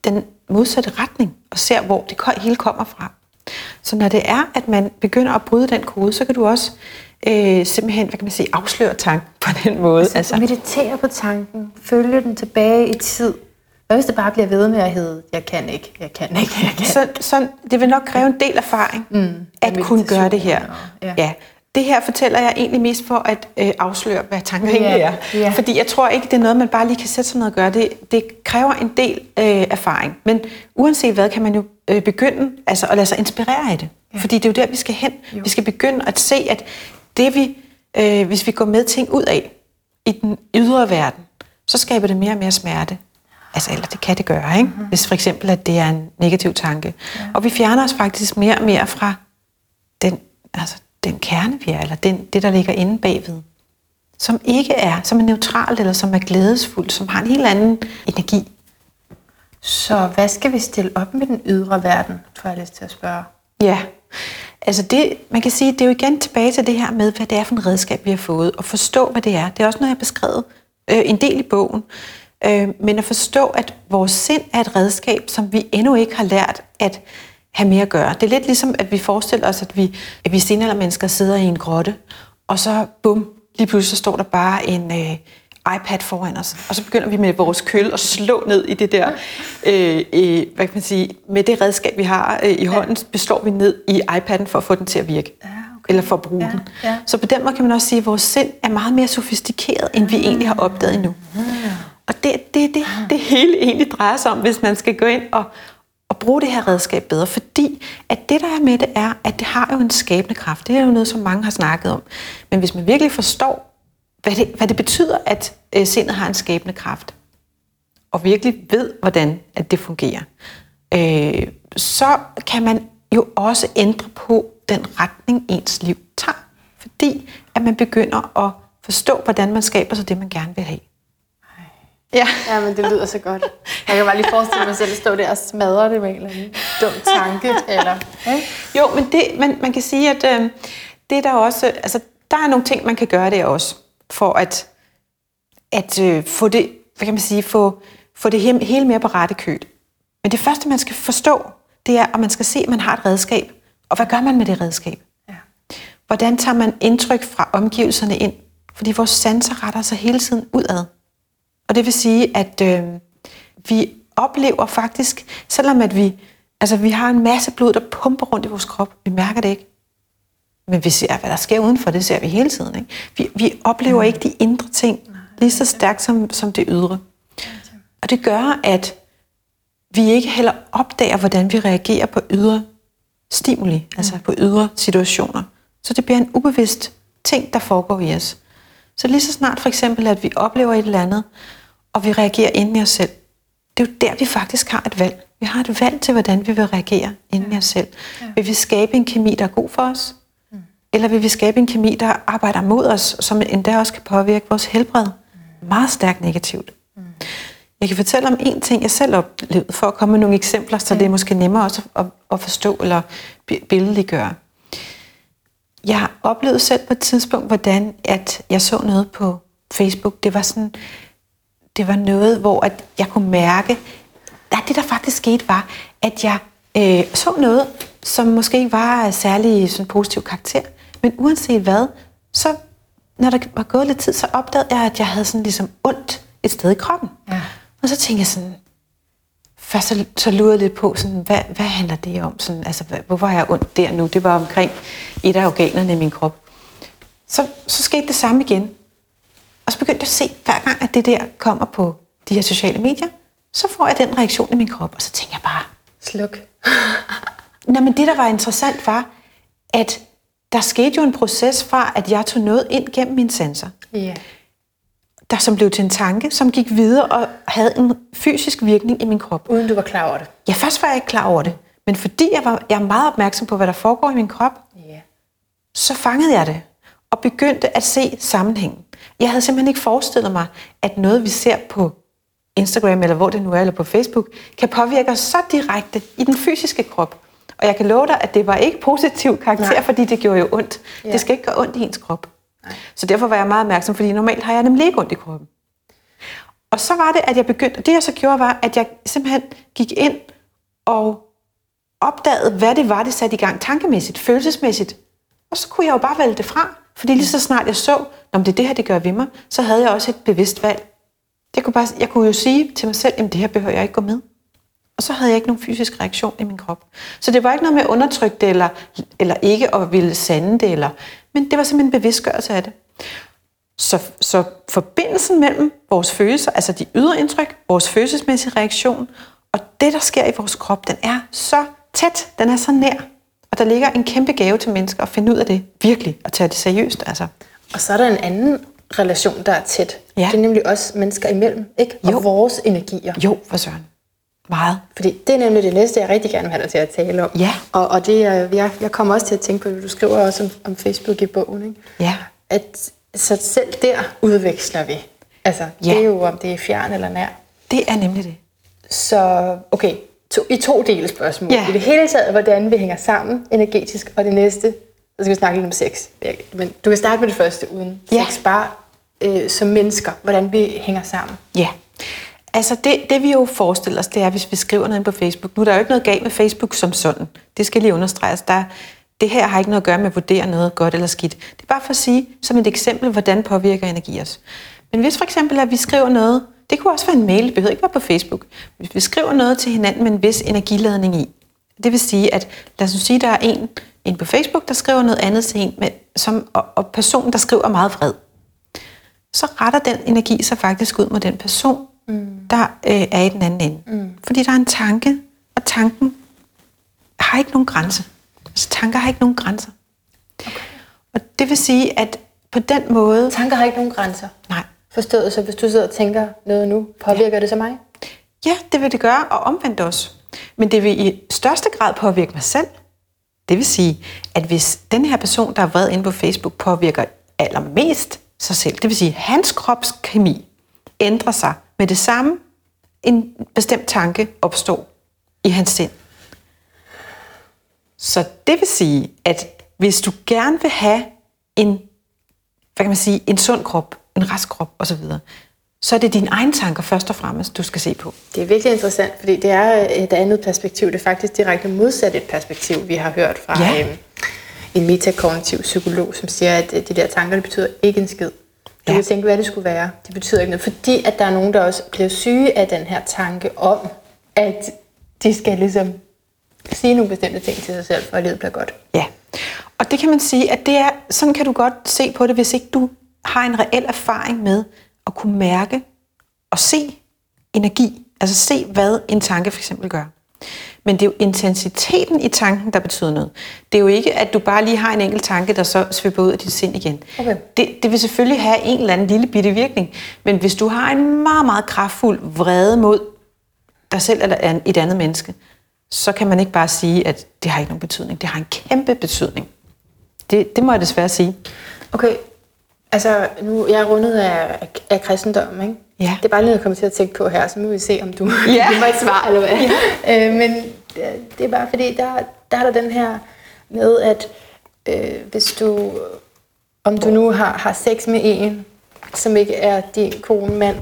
den modsatte retning, og ser, hvor det hele kommer fra. Så når det er, at man begynder at bryde den kode, så kan du også øh, simpelthen, hvad kan man sige, afsløre tanken på den måde. Altså, altså, meditere på tanken, følge den tilbage i tid. Hvad hvis det bare bliver ved med at hedde, jeg kan ikke, jeg kan ikke, jeg kan så, så det vil nok kræve en del erfaring mm, at kunne gøre det her. og- ja. ja. Det her fortæller jeg egentlig mest for at øh, afsløre, hvad tanker Ja, egentlig er. ja. Fordi jeg tror ikke, det er noget, man bare lige kan sætte sig ned og gøre. Det, det kræver en del øh, erfaring. Men uanset hvad, kan man jo øh, begynde altså, at lade sig inspirere af det. Ja. Fordi det er jo der, vi skal hen. Jo. Vi skal begynde at se, at det vi, øh, hvis vi går med ting ud af i den ydre verden, så skaber det mere og mere smerte. Altså, eller det kan det gøre, ikke? Mm-hmm. Hvis for eksempel, at det er en negativ tanke. Ja. Og vi fjerner os faktisk mere og mere fra den, altså, den kerne, vi er, eller den, det, der ligger inde bagved. Som ikke er, som er neutralt, eller som er glædesfuldt, som har en helt anden energi. Så hvad skal vi stille op med den ydre verden, tror jeg lyst til at spørge. Ja, altså det, man kan sige, det er jo igen tilbage til det her med, hvad det er for et redskab, vi har fået, og forstå, hvad det er. Det er også noget, jeg har beskrevet øh, en del i bogen. Øh, men at forstå, at vores sind er et redskab, som vi endnu ikke har lært at have mere at gøre. Det er lidt ligesom, at vi forestiller os, at vi, at vi mennesker sidder i en grotte, og så bum, lige pludselig så står der bare en øh, iPad foran os, og så begynder vi med vores køl at slå ned i det der, øh, øh, hvad kan man sige, med det redskab, vi har øh, i hånden, beslår vi ned i iPad'en for at få den til at virke. Ja, okay. Eller for at bruge ja, den. Ja. Så på den måde kan man også sige, at vores sind er meget mere sofistikeret, end vi egentlig har opdaget endnu. Ja. Og det det, det, det hele egentlig drejer sig om, hvis man skal gå ind og, og bruge det her redskab bedre. Fordi at det, der er med det, er, at det har jo en skabende kraft. Det er jo noget, som mange har snakket om. Men hvis man virkelig forstår, hvad det, hvad det betyder, at øh, sindet har en skabende kraft, og virkelig ved, hvordan at det fungerer, øh, så kan man jo også ændre på den retning, ens liv tager. Fordi at man begynder at forstå, hvordan man skaber sig det, man gerne vil have. Ja. ja, men det lyder så godt. Jeg kan bare lige forestille mig selv at stå der og smadre det med en eller anden dum tanke. Eller? Jo, men det, man, man kan sige, at øh, det er der også... Altså, der er nogle ting, man kan gøre der også for at, at øh, få det, hvad kan man sige, få, få det hele, hele mere på rette køl. Men det første, man skal forstå, det er, at man skal se, at man har et redskab. Og hvad gør man med det redskab? Ja. Hvordan tager man indtryk fra omgivelserne ind? Fordi vores sanser retter sig hele tiden udad. Og det vil sige, at øh, vi oplever faktisk, selvom at vi, altså vi har en masse blod, der pumper rundt i vores krop, vi mærker det ikke. Men vi ser, hvad der sker udenfor, det ser vi hele tiden. Ikke? Vi, vi oplever mm. ikke de indre ting lige så stærkt som, som det ydre. Og det gør, at vi ikke heller opdager, hvordan vi reagerer på ydre stimuli, mm. altså på ydre situationer. Så det bliver en ubevidst ting, der foregår i os. Så lige så snart for eksempel, at vi oplever et eller andet, og vi reagerer ind i os selv, det er jo der, vi faktisk har et valg. Vi har et valg til, hvordan vi vil reagere ind i os selv. Vil vi skabe en kemi, der er god for os? Eller vil vi skabe en kemi, der arbejder mod os, som endda også kan påvirke vores helbred meget stærkt negativt? Jeg kan fortælle om en ting, jeg selv oplevede, for at komme med nogle eksempler, så det er måske nemmere også at, at forstå eller billedliggøre. Jeg oplevede selv på et tidspunkt, hvordan at jeg så noget på Facebook. Det var sådan, det var noget, hvor at jeg kunne mærke, at det der faktisk skete var, at jeg øh, så noget, som måske ikke var særlig sådan positiv karakter, men uanset hvad, så når der var gået lidt tid, så opdagede jeg, at jeg havde sådan ligesom ondt et sted i kroppen. Ja. Og så tænkte jeg sådan, først så, så lurede jeg lidt på, sådan, hvad, hvad handler det om? Sådan, altså, hvad, hvorfor har jeg ondt der nu? Det var omkring et af organerne i min krop. Så, så skete det samme igen. Og så begyndte jeg at se, hver gang at det der kommer på de her sociale medier, så får jeg den reaktion i min krop, og så tænker jeg bare... Sluk. Nå, men det, der var interessant, var, at der skete jo en proces fra, at jeg tog noget ind gennem min sensor. Yeah. Der som blev til en tanke, som gik videre og havde en fysisk virkning i min krop. Uden du var klar over det? Ja, først var jeg ikke klar over det. Men fordi jeg, var, jeg er meget opmærksom på, hvad der foregår i min krop, yeah. så fangede jeg det og begyndte at se sammenhængen. Jeg havde simpelthen ikke forestillet mig, at noget, vi ser på Instagram, eller hvor det nu er, eller på Facebook, kan påvirke os så direkte i den fysiske krop. Og jeg kan love dig, at det var ikke positiv karakter, Nej. fordi det gjorde jo ondt. Ja. Det skal ikke gøre ondt i ens krop. Nej. Så derfor var jeg meget opmærksom, fordi normalt har jeg nemlig ikke ondt i kroppen. Og så var det, at jeg begyndte, og det jeg så gjorde, var, at jeg simpelthen gik ind og opdagede, hvad det var, det satte i gang tankemæssigt, følelsesmæssigt. Og så kunne jeg jo bare vælge det fra. Fordi lige så snart jeg så, om det er det her, det gør ved mig, så havde jeg også et bevidst valg. Jeg kunne, bare, jeg kunne jo sige til mig selv, at det her behøver jeg ikke gå med. Og så havde jeg ikke nogen fysisk reaktion i min krop. Så det var ikke noget med at undertrykke det, eller, eller ikke at ville sande det, eller, men det var simpelthen en bevidstgørelse af det. Så, så forbindelsen mellem vores følelser, altså de ydre indtryk, vores følelsesmæssige reaktion, og det, der sker i vores krop, den er så tæt, den er så nær. Og der ligger en kæmpe gave til mennesker at finde ud af det virkelig, og tage det seriøst. Altså. Og så er der en anden relation, der er tæt. Ja. Det er nemlig også mennesker imellem, ikke? Og jo. vores energier. Jo, for søren. Meget. Fordi det er nemlig det næste, jeg rigtig gerne vil have dig til at tale om. Ja. Og, og det, jeg, jeg kommer også til at tænke på, du skriver også om, om Facebook i bogen, ikke? Ja. At så selv der udveksler vi. Altså, ja. det er jo, om det er fjern eller nær. Det er nemlig det. Så, okay, to, i to dele spørgsmål. Ja. I det hele taget, hvordan vi hænger sammen energetisk, og det næste, så skal vi snakke lidt om sex. Men du kan starte med det første uden ja. sex, bare øh, som mennesker, hvordan vi hænger sammen. Ja. Altså det, det vi jo forestiller os, det er, hvis vi skriver noget på Facebook. Nu er der jo ikke noget galt med Facebook som sådan. Det skal lige understreges. Der, det her har ikke noget at gøre med at vurdere noget godt eller skidt. Det er bare for at sige, som et eksempel, hvordan påvirker energi os. Men hvis for eksempel, at vi skriver noget, det kunne også være en mail, det behøver ikke være på Facebook. Hvis vi skriver noget til hinanden med en vis energiladning i, det vil sige, at lad os nu sige, at der er en, en på Facebook, der skriver noget andet til en, med, som, og, og personen, der skriver meget vred, så retter den energi sig faktisk ud mod den person, mm. der øh, er i den anden ende. Mm. Fordi der er en tanke, og tanken har ikke nogen grænse. Så tanker har ikke nogen grænser. Okay. Og det vil sige, at på den måde... Tanker har ikke nogen grænser? Nej. Forstået, så hvis du sidder og tænker noget nu, påvirker ja. det så mig? Ja, det vil det gøre, og omvendt også. Men det vil i største grad påvirke mig selv. Det vil sige, at hvis den her person, der er vred inde på Facebook, påvirker allermest sig selv, det vil sige, at hans kropskemi ændrer sig med det samme, en bestemt tanke opstår i hans sind. Så det vil sige, at hvis du gerne vil have en, hvad kan man sige, en sund krop, en rask krop osv., så er det dine egne tanker først og fremmest, du skal se på. Det er virkelig interessant, fordi det er et andet perspektiv. Det er faktisk direkte modsat et perspektiv, vi har hørt fra ja. øhm, en metakognitiv psykolog, som siger, at øh, de der tanker, det betyder ikke en skid. Du ja. kan tænke, hvad det skulle være. Det betyder ikke noget. Fordi at der er nogen, der også bliver syge af den her tanke om, at de skal ligesom sige nogle bestemte ting til sig selv, for at livet bliver godt. Ja, og det kan man sige, at det er, sådan kan du godt se på det, hvis ikke du har en reel erfaring med at kunne mærke og se energi. Altså se, hvad en tanke for eksempel gør. Men det er jo intensiteten i tanken, der betyder noget. Det er jo ikke, at du bare lige har en enkelt tanke, der så svipper ud af dit sind igen. Okay. Det, det vil selvfølgelig have en eller anden lille bitte virkning. Men hvis du har en meget, meget kraftfuld vrede mod dig selv eller et andet menneske, så kan man ikke bare sige, at det har ikke nogen betydning. Det har en kæmpe betydning. Det, det må jeg desværre sige. Okay, altså nu jeg er rundet af, af, kristendommen, ikke? Ja. Det er bare noget, jeg kommer til at tænke på her, så må vi se, om du ja. giver mig et svar, eller hvad. Ja. Øh, men det er bare fordi, der, der er der den her med, at øh, hvis du, om du nu har, har sex med en, som ikke er din kone, mand,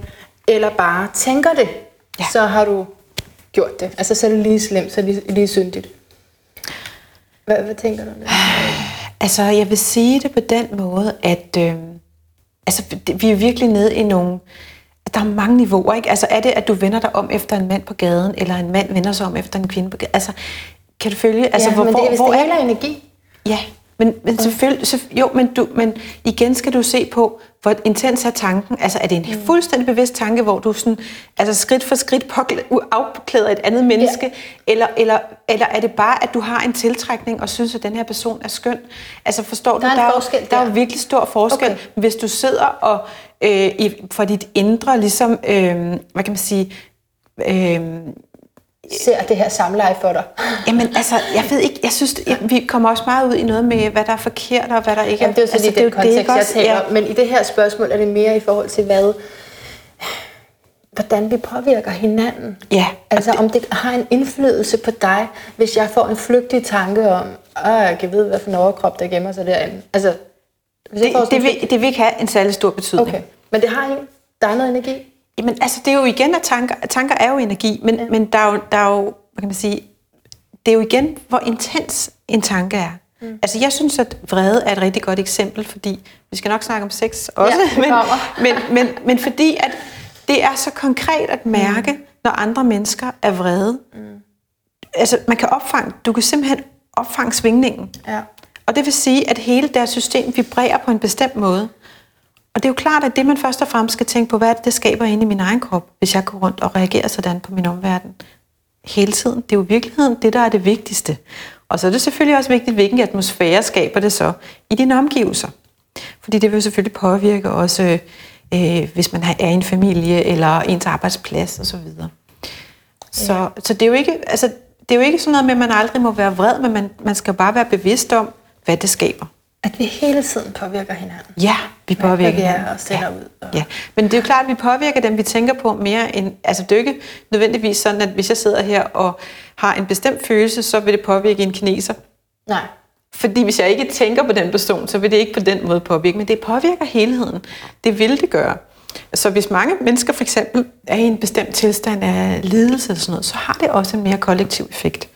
eller bare tænker det, ja. så har du gjort det. Altså, så er det lige slemt, så er det lige, lige syndigt. Hvad, hvad tænker du om det? Altså, jeg vil sige det på den måde, at øh, altså, vi er virkelig nede i nogle... Der er mange niveauer, ikke? Altså, er det, at du vender dig om efter en mand på gaden, eller en mand vender sig om efter en kvinde på gaden? Altså, kan du følge? Altså, ja, hvor, men det, hvis hvor, det hele er energi. Ja, men, men selvfølgelig, så, jo, men, du, men igen skal du se på, hvor intens er tanken. Altså er det en mm. fuldstændig bevidst tanke, hvor du sådan, altså skridt for skridt afklæder et andet menneske, ja. eller, eller, eller er det bare, at du har en tiltrækning og synes, at den her person er skøn? Altså forstår der du, der, er, forskel, der er jo virkelig stor forskel. Okay. Hvis du sidder og øh, i, for dit indre, ligesom, øh, hvad kan man sige, øh, ser det her samleje for dig? Jamen altså, jeg ved ikke, jeg synes, vi kommer også meget ud i noget med, hvad der er forkert og hvad der ikke er. Jamen, det er jo så altså, det, den kontekst, jeg taler ja. Men i det her spørgsmål er det mere i forhold til, hvad hvordan vi påvirker hinanden. Ja. Altså det, om det har en indflydelse på dig, hvis jeg får en flygtig tanke om, at jeg kan vide, hvad for en overkrop, der gemmer sig derinde. Altså, hvis det, det, vil, det vil ikke have en særlig stor betydning. Okay. Men det har en, der er noget energi. Jamen, altså, det er jo igen, at tanker, tanker er jo energi, men, ja. men der, er jo, der er jo, hvad kan man sige, det er jo igen, hvor intens en tanke er. Mm. Altså, jeg synes, at vrede er et rigtig godt eksempel, fordi vi skal nok snakke om sex også, ja, men, men, men, men fordi, at det er så konkret at mærke, mm. når andre mennesker er vrede. Mm. Altså, man kan opfange, du kan simpelthen opfange svingningen. Ja. Og det vil sige, at hele deres system vibrerer på en bestemt måde. Og det er jo klart, at det man først og fremmest skal tænke på, hvad det, det skaber inde i min egen krop, hvis jeg går rundt og reagerer sådan på min omverden hele tiden. Det er jo virkeligheden det, der er det vigtigste. Og så er det selvfølgelig også vigtigt, hvilken atmosfære skaber det så i dine omgivelser. Fordi det vil selvfølgelig påvirke også, øh, hvis man er i en familie eller ens arbejdsplads osv. Så, videre. så, ja. så det, er jo ikke, altså, det er jo ikke sådan noget med, at man aldrig må være vred, men man, man skal bare være bevidst om, hvad det skaber. At vi hele tiden påvirker hinanden. Ja, vi påvirker hinanden. og sender ja. ud. Og... Ja, men det er jo klart, at vi påvirker dem, vi tænker på mere end... Altså det er jo ikke nødvendigvis sådan, at hvis jeg sidder her og har en bestemt følelse, så vil det påvirke en kineser. Nej. Fordi hvis jeg ikke tænker på den person, så vil det ikke på den måde påvirke. Men det påvirker helheden. Det vil det gøre. Så hvis mange mennesker for eksempel er i en bestemt tilstand af lidelse eller sådan noget, så har det også en mere kollektiv effekt.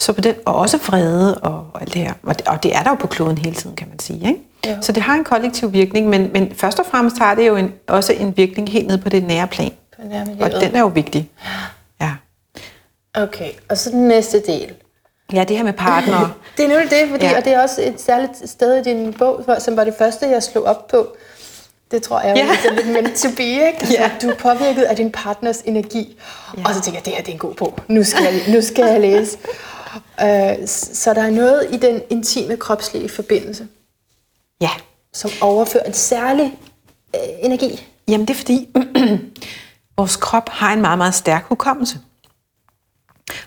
Så på den, og også vrede og, og alt det her. Og det, og det er der jo på kloden hele tiden, kan man sige. Ikke? Så det har en kollektiv virkning, men, men først og fremmest har det jo en, også en virkning helt ned på det nære plan. På og den er jo vigtig. Ja. Okay, og så den næste del. Ja, det her med partner. det er nemlig det, fordi, ja. og det er også et særligt sted i din bog, som var det første, jeg slog op på. Det tror jeg ja. er lidt meant to be, ikke? Altså, ja. Du er påvirket af din partners energi. Ja. Og så tænker jeg, det her det er en god bog. Nu skal jeg, nu skal jeg læse. Uh, så der er noget i den intime kropslige forbindelse. Ja. Som overfører en særlig uh, energi. Jamen det er fordi, vores krop har en meget, meget stærk hukommelse.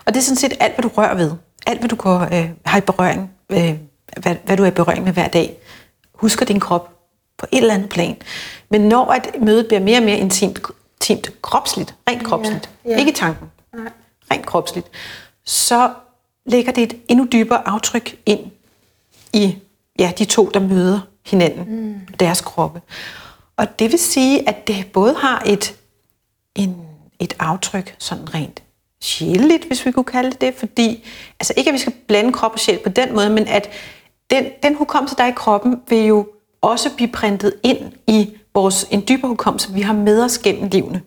Og det er sådan set alt, hvad du rører ved. Alt, hvad du går, øh, har i berøring, øh, hvad, hvad du er i berøring med hver dag, husker din krop på et eller andet plan. Men når at mødet bliver mere og mere intimt, intimt kropsligt, rent kropsligt, ja, ja. ikke tanken, Nej. rent kropsligt, så lægger det et endnu dybere aftryk ind i ja, de to, der møder hinanden, mm. deres kroppe. Og det vil sige, at det både har et, en, et aftryk sådan rent sjæleligt, hvis vi kunne kalde det det, fordi, altså ikke at vi skal blande krop og sjæl på den måde, men at den, den hukommelse, der er i kroppen, vil jo også blive printet ind i vores, en dybere hukommelse, vi har med os gennem livene.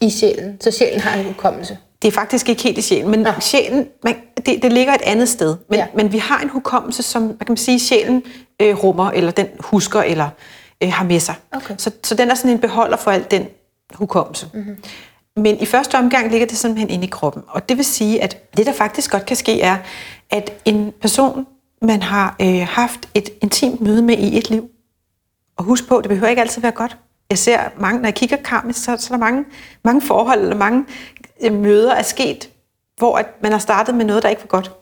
I sjælen? Så sjælen har en hukommelse? Det er faktisk ikke helt i sjælen, men ja. sjælen, man, det, det ligger et andet sted. Men, ja. men vi har en hukommelse, som man kan sige, sjælen øh, rummer, eller den husker, eller øh, har med sig. Okay. Så, så den er sådan en beholder for al den hukommelse. Mm-hmm. Men i første omgang ligger det simpelthen inde i kroppen. Og det vil sige, at det, der faktisk godt kan ske, er, at en person, man har øh, haft et intimt møde med i et liv, og husk på, det behøver ikke altid være godt. Jeg ser mange, når jeg kigger karmisk, så, så er der mange, mange forhold, eller mange øh, møder er sket, hvor at man har startet med noget, der ikke var godt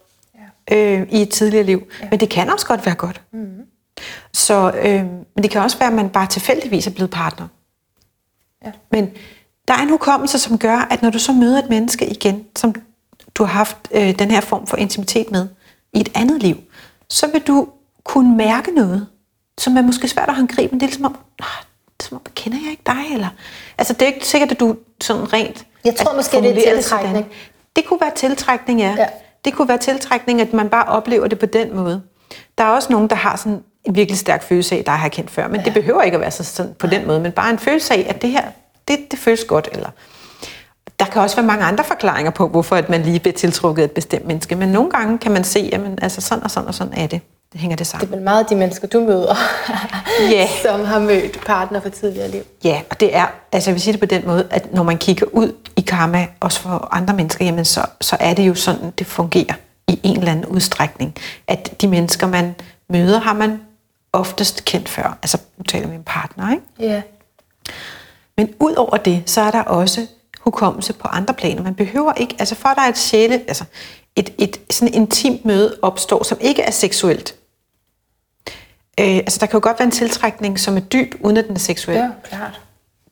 ja. øh, i et tidligere liv. Ja. Men det kan også godt være godt. Mm-hmm. Så, øh, men det kan også være, at man bare tilfældigvis er blevet partner. Ja. Men der er en hukommelse, som gør, at når du så møder et menneske igen, som du har haft øh, den her form for intimitet med i et andet liv, så vil du kunne mærke noget, som er måske svært at håndgribe, men det er ligesom om, som om, kender jeg ikke dig? Eller? Altså, det er ikke sikkert, at du sådan rent... Jeg tror måske, det er tiltrækning. Det kunne være tiltrækning, ja. ja. Det kunne være tiltrækning, at man bare oplever det på den måde. Der er også nogen, der har sådan en virkelig stærk følelse af, der har kendt før, men ja. det behøver ikke at være sådan på den måde, men bare en følelse af, at det her, det, det føles godt, eller der kan også være mange andre forklaringer på, hvorfor at man lige bliver tiltrukket af et bestemt menneske, men nogle gange kan man se, at altså sådan og sådan og sådan er det. Det hænger det sammen. Det er vel meget de mennesker, du møder, yeah. som har mødt partner for tidligere liv. Ja, og det er, altså jeg vil sige det på den måde, at når man kigger ud i karma, også for andre mennesker, jamen så, så er det jo sådan, det fungerer i en eller anden udstrækning. At de mennesker, man møder, har man oftest kendt før. Altså, nu taler vi om partner, ikke? Ja. Yeah. Men ud over det, så er der også hukommelse på andre planer. Man behøver ikke, altså for at der er et sjæle, altså et, et sådan intimt møde opstår, som ikke er seksuelt. Øh, altså der kan jo godt være en tiltrækning, som er dyb, uden at den er seksuel. Ja, klart.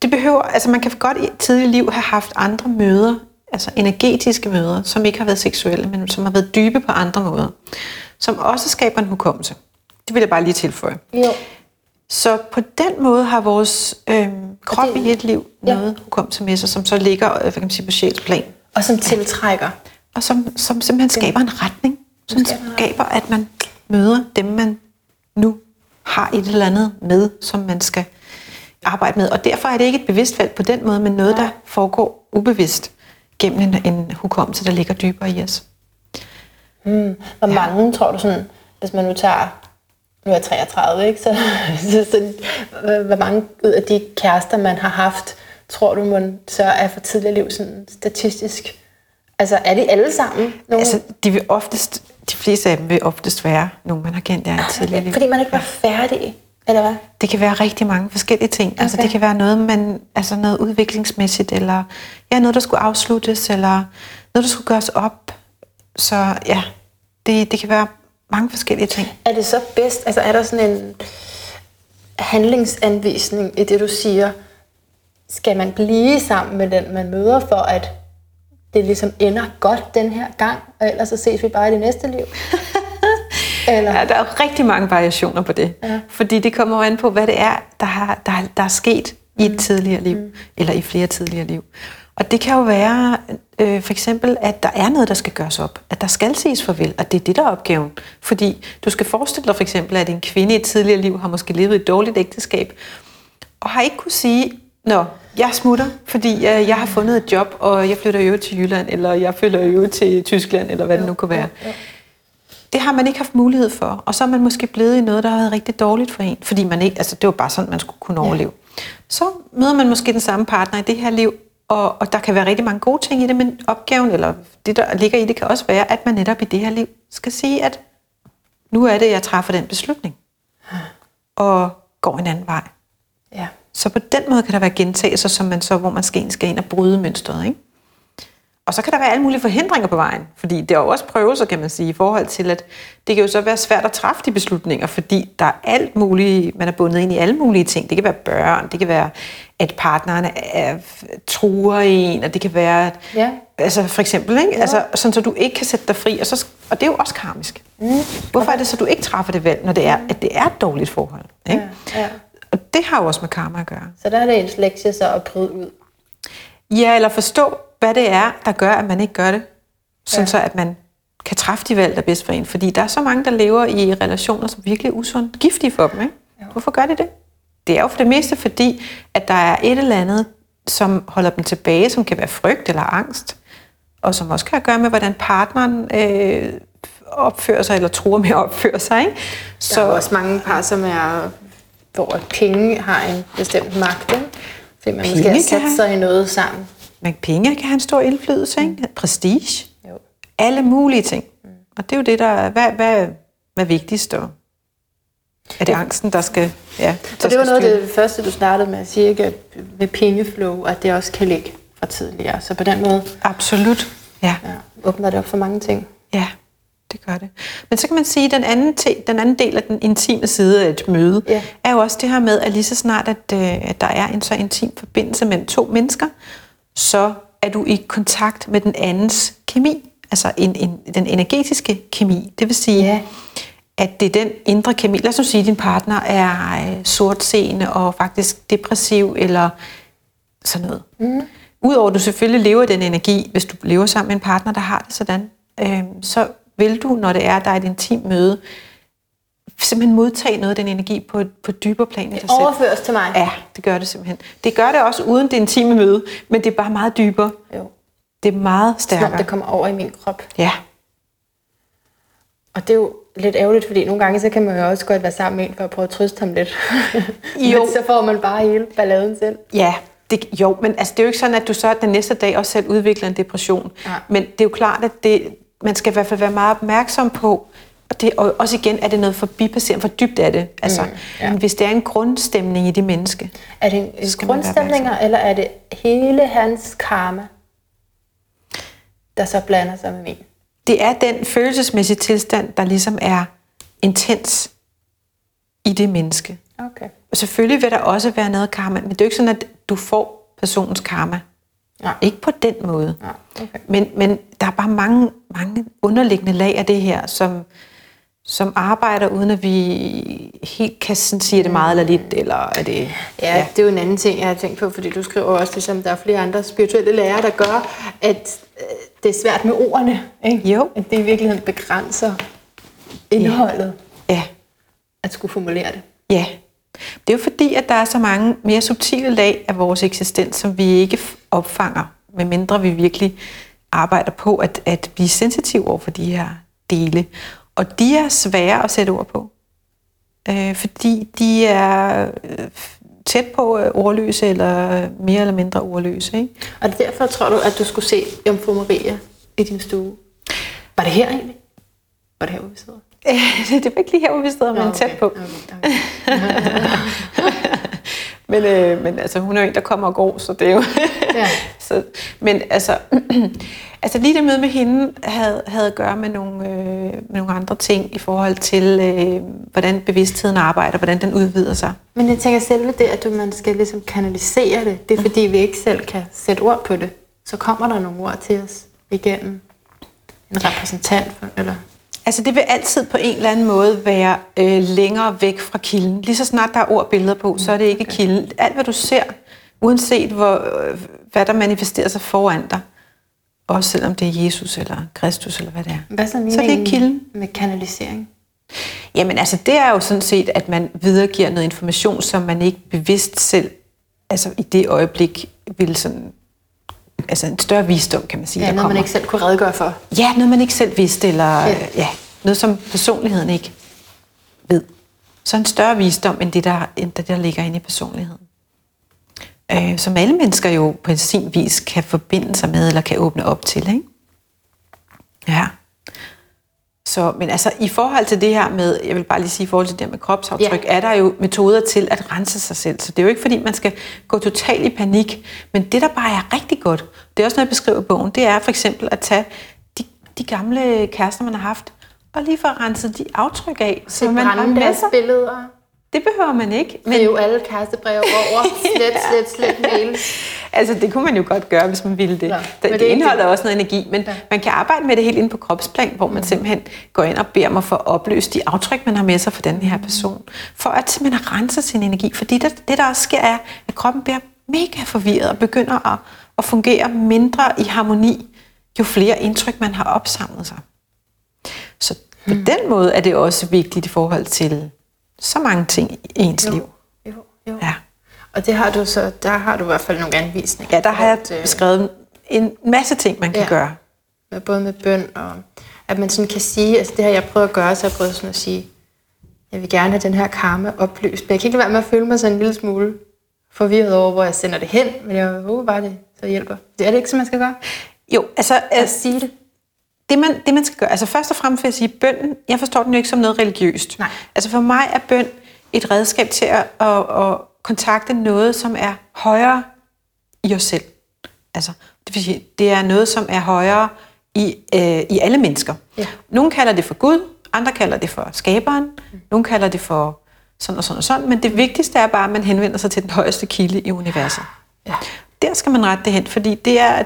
Det behøver, altså man kan godt i et tidligt liv have haft andre møder, altså energetiske møder, som ikke har været seksuelle, men som har været dybe på andre måder, som også skaber en hukommelse. Det vil jeg bare lige tilføje. Jo. Så på den måde har vores øh, krop det, i et liv ja. noget hukommelse med sig, som så ligger øh, hvad kan man sige, på sjælsplan. Og som tiltrækker. Og som, som simpelthen skaber en retning. Som skaber, at man møder dem, man nu har et eller andet med, som man skal arbejde med. Og derfor er det ikke et bevidst valg på den måde, men noget, der foregår ubevidst gennem en, en hukommelse, der ligger dybere i os. Hmm. Hvor mange, ja. tror du sådan, hvis man nu tager nu er jeg 33, ikke? Så, så, så hvor mange ud af de kærester, man har haft, tror du, man så er for tidligere liv sådan statistisk? Altså, er de alle sammen? Nogle? Altså, de vil oftest, de fleste af dem vil oftest være nogen, man har kendt der i tidligere liv. Fordi man ikke var færdig, eller hvad? Det kan være rigtig mange forskellige ting. Okay. Altså, det kan være noget, man, altså noget udviklingsmæssigt, eller ja, noget, der skulle afsluttes, eller noget, der skulle gøres op. Så ja, det, det kan være mange forskellige ting. Er det så bedst, altså er der sådan en handlingsanvisning i det, du siger? Skal man blive sammen med den, man møder, for at det ligesom ender godt den her gang, og ellers så ses vi bare i det næste liv? Eller? Ja, der er rigtig mange variationer på det. Ja. Fordi det kommer an på, hvad det er, der, har, der, der er sket i et mm. tidligere liv, mm. eller i flere tidligere liv. Og det kan jo være øh, for eksempel, at der er noget, der skal gøres op. At der skal siges farvel, og det er det, der er opgaven. Fordi du skal forestille dig for eksempel, at en kvinde i et tidligere liv har måske levet et dårligt ægteskab, og har ikke kunne sige, Nå, jeg smutter, fordi jeg, jeg har fundet et job, og jeg flytter jo til Jylland, eller jeg flytter jo til Tyskland, eller hvad det nu kunne være. Det har man ikke haft mulighed for, og så er man måske blevet i noget, der har været rigtig dårligt for en, fordi man ikke, altså det var bare sådan, man skulle kunne overleve. Så møder man måske den samme partner i det her liv, og, og der kan være rigtig mange gode ting i det, men opgaven, eller det, der ligger i det, kan også være, at man netop i det her liv skal sige, at nu er det, jeg træffer den beslutning, og går en anden vej. Ja. Så på den måde kan der være gentagelser, som man så, hvor man skal, skal ind og bryde mønstret. Ikke? Og så kan der være alle mulige forhindringer på vejen, fordi det er jo også prøvelser, kan man sige, i forhold til, at det kan jo så være svært at træffe de beslutninger, fordi der er alt muligt, man er bundet ind i alle mulige ting. Det kan være børn, det kan være, at partneren er, truer en, og det kan være, at, Ja. altså for eksempel, ikke? Ja. Altså, sådan så du ikke kan sætte dig fri, og, så, og det er jo også karmisk. Mm. Hvorfor er det så, du ikke træffer det valg, når det er, at det er et dårligt forhold? Ikke? Ja, ja. Og det har jo også med karma at gøre. Så der er det ens lektie så at bryde ud. Ja, eller forstå, hvad det er, der gør, at man ikke gør det. Sådan Ja. ja. så, at man kan træffe de valg, der er bedst for en. Fordi der er så mange, der lever i relationer, som virkelig er usundt, giftige for dem. Ikke? Hvorfor gør de det? Det er jo for det meste fordi, at der er et eller andet, som holder dem tilbage, som kan være frygt eller angst, og som også kan have at gøre med, hvordan partneren øh, opfører sig, eller tror med at opføre sig. Ikke? Så der er også mange par, som er, hvor penge har en bestemt magt. Ikke? Fordi man Penge måske har sat have- sig i noget sammen. Men penge kan have en stor indflydelse. Ikke? Prestige. Jo. Alle mulige ting. Og det er jo det, der er, hvad, hvad, hvad er vigtigst? Og er det angsten, der skal ja, der Så det var noget af det første, du startede med at sige, ikke? At med pengeflow, at det også kan ligge fra tidligere. Så på den måde Absolut. Ja, ja, åbner det op for mange ting. ja, det gør det. Men så kan man sige, at den anden, te, den anden del af den intime side af et møde, Ja. er jo også det her med, at lige så snart, at, øh, at der er en så intim forbindelse mellem to mennesker, så er du i kontakt med den andens kemi, altså en, en, den energetiske kemi. Det vil sige, Ja. at det er den indre kemi. Lad os nu sige, at din partner er øh, sortseende og faktisk depressiv eller sådan noget. Mm. Udover at du selvfølgelig lever den energi, hvis du lever sammen med en partner, der har det sådan, øh, så vil du, når det er, der er et intimt møde, simpelthen modtage noget af den energi på på dybere plan i dig selv. Overføres til mig. Ja, det gør det simpelthen. Det gør det også uden det intime møde, men det er bare meget dybere. Jo. Det er meget Som stærkere. det kommer over i min krop. Ja, Og det er jo lidt ærgerligt, fordi nogle gange så kan man jo også godt være sammen med en for at prøve at trøste ham lidt. Jo. Men så får man bare hele balladen selv. Ja, det, jo, men altså, det er jo ikke sådan, at du så den næste dag også selv udvikler en depression. Nej. Men det er jo klart, at det, man skal i hvert fald være meget opmærksom på, og, det, og også igen, er det noget forbipasserende, for dybt er det. Altså, mm, ja. Hvis det er en grundstemning i det menneske. Er det en, grundstemninger, eller er det hele hans karma, der så blander sig med min? Det er den følelsesmæssige tilstand, der ligesom er intens i det menneske. Okay. Og selvfølgelig vil der også være noget karma, men det er jo ikke sådan, at du får personens karma. Nej. Ikke på den måde. Nej, okay. Men, men der er bare mange, mange underliggende lag af det her, som, som arbejder, uden at vi helt kan sådan sige, er det meget eller lidt, eller er det... Ja, ja, det er jo en anden ting, jeg har tænkt på, fordi du skriver også, ligesom der er flere andre spirituelle lærere, der gør, at øh, det er svært med ordene. Ikke? Jo. At det i virkeligheden begrænser indholdet Ja, at skulle formulere det. ja. Det er jo fordi, at der er så mange mere subtile lag af vores eksistens, som vi ikke opfanger, medmindre vi virkelig arbejder på at, at blive sensitive over for de her dele. Og de er svære at sætte ord på, øh, fordi de er øh, tæt på øh, ordløse, eller mere eller mindre ordløse. Ikke? Og det er derfor, tror du, at du skulle se Jomfru Maria i din stue. Var det her egentlig? Var det her, hvor vi sidder? det var ikke lige her, hvor vi sidder, men tæt på. Okay, okay. Men, øh, men altså, hun er jo en, der kommer og går, så det er jo... Ja. så, men altså, altså, lige det møde med hende havde, havde at gøre med nogle, øh, med nogle andre ting i forhold til, øh, hvordan bevidstheden arbejder, hvordan den udvider sig. Men jeg tænker selve det, at du, man skal ligesom kanalisere det, det er fordi, vi ikke selv kan sætte ord på det. Så kommer der nogle ord til os igennem en repræsentant, for, eller Altså det vil altid på en eller anden måde være øh, længere væk fra kilden. Lige så snart der er ord og billeder på, så er det ikke kilden. Alt hvad du ser Uanset hvor, hvad der manifesterer sig foran dig. Også selvom det er Jesus eller Kristus eller hvad det er. Hvad så, så det er kilden. med kanalisering? Jamen altså, det er jo sådan set, at man videregiver noget information, som man ikke bevidst selv, altså i det øjeblik, vil sådan, altså en større visdom, kan man sige, Ja, der noget kommer. man ikke selv kunne redegøre for. Ja, noget man ikke selv vidste, eller Ja. ja. noget som personligheden ikke ved. Så en større visdom, end det, der, end det, der ligger inde i personligheden. Øh, som alle mennesker jo på sin vis kan forbinde sig med, eller kan åbne op til. Ikke? Ja. Så, men altså i forhold til det her med, jeg vil bare lige sige, i forhold til det her med kropsaftryk, Ja. er der jo metoder til at rense sig selv. Så det er jo ikke fordi, man skal gå totalt i panik. Men det, der bare er rigtig godt, det er også noget, jeg beskriver i bogen, det er for eksempel at tage de, de gamle kærester, man har haft, og lige få renset de aftryk af, som man har med sig. billeder. Det behøver man ikke. Men jo alle kærestebreve over. Slet, slet, slet mail. Altså, det kunne man jo godt gøre, hvis man ville det. Nå, det, det er det indeholder det. også noget energi, men Ja. man kan arbejde med det helt inde på kropsplan, hvor man mm. simpelthen går ind og beder mig for at opløse de aftryk, man har med sig for den her person. For at simpelthen rense sin energi. Fordi det, det, der også sker, er, at kroppen bliver mega forvirret og begynder at, at fungere mindre i harmoni, jo flere indtryk, man har opsamlet sig. Så på Hmm. den måde er det også vigtigt i forhold til så mange ting i ens liv. Jo, jo. Ja. Og det har du så, der har du i hvert fald nogle anvisninger. ja, der har jeg At, øh, beskrevet en masse ting, man kan Ja. gøre. både med bøn og at man sådan kan sige, altså det har jeg prøvet at gøre, så jeg har prøvet sådan at sige, jeg vil gerne have den her karma opløst, men jeg kan ikke lade være med at føle mig sådan en lille smule forvirret over, hvor jeg sender det hen, men jeg håber bare, det så hjælper. Det er det ikke, som man skal gøre? Jo, altså, At altså sige det. Det, man, det man skal gøre, altså først og fremmest vil jeg sige, bønden, jeg forstår den jo ikke som noget religiøst. Nej. Altså for mig er bøn et redskab til at, at, at kontakte noget, som er højere i os selv. Altså, det vil sige, det er noget, som er højere i, øh, i alle mennesker. Ja. Nogle kalder det for Gud, andre kalder det for skaberen, nogle kalder det for sådan og sådan og sådan, men det vigtigste er bare, at man henvender sig til den højeste kilde i universet. Ja. Der skal man rette det hen, fordi det er,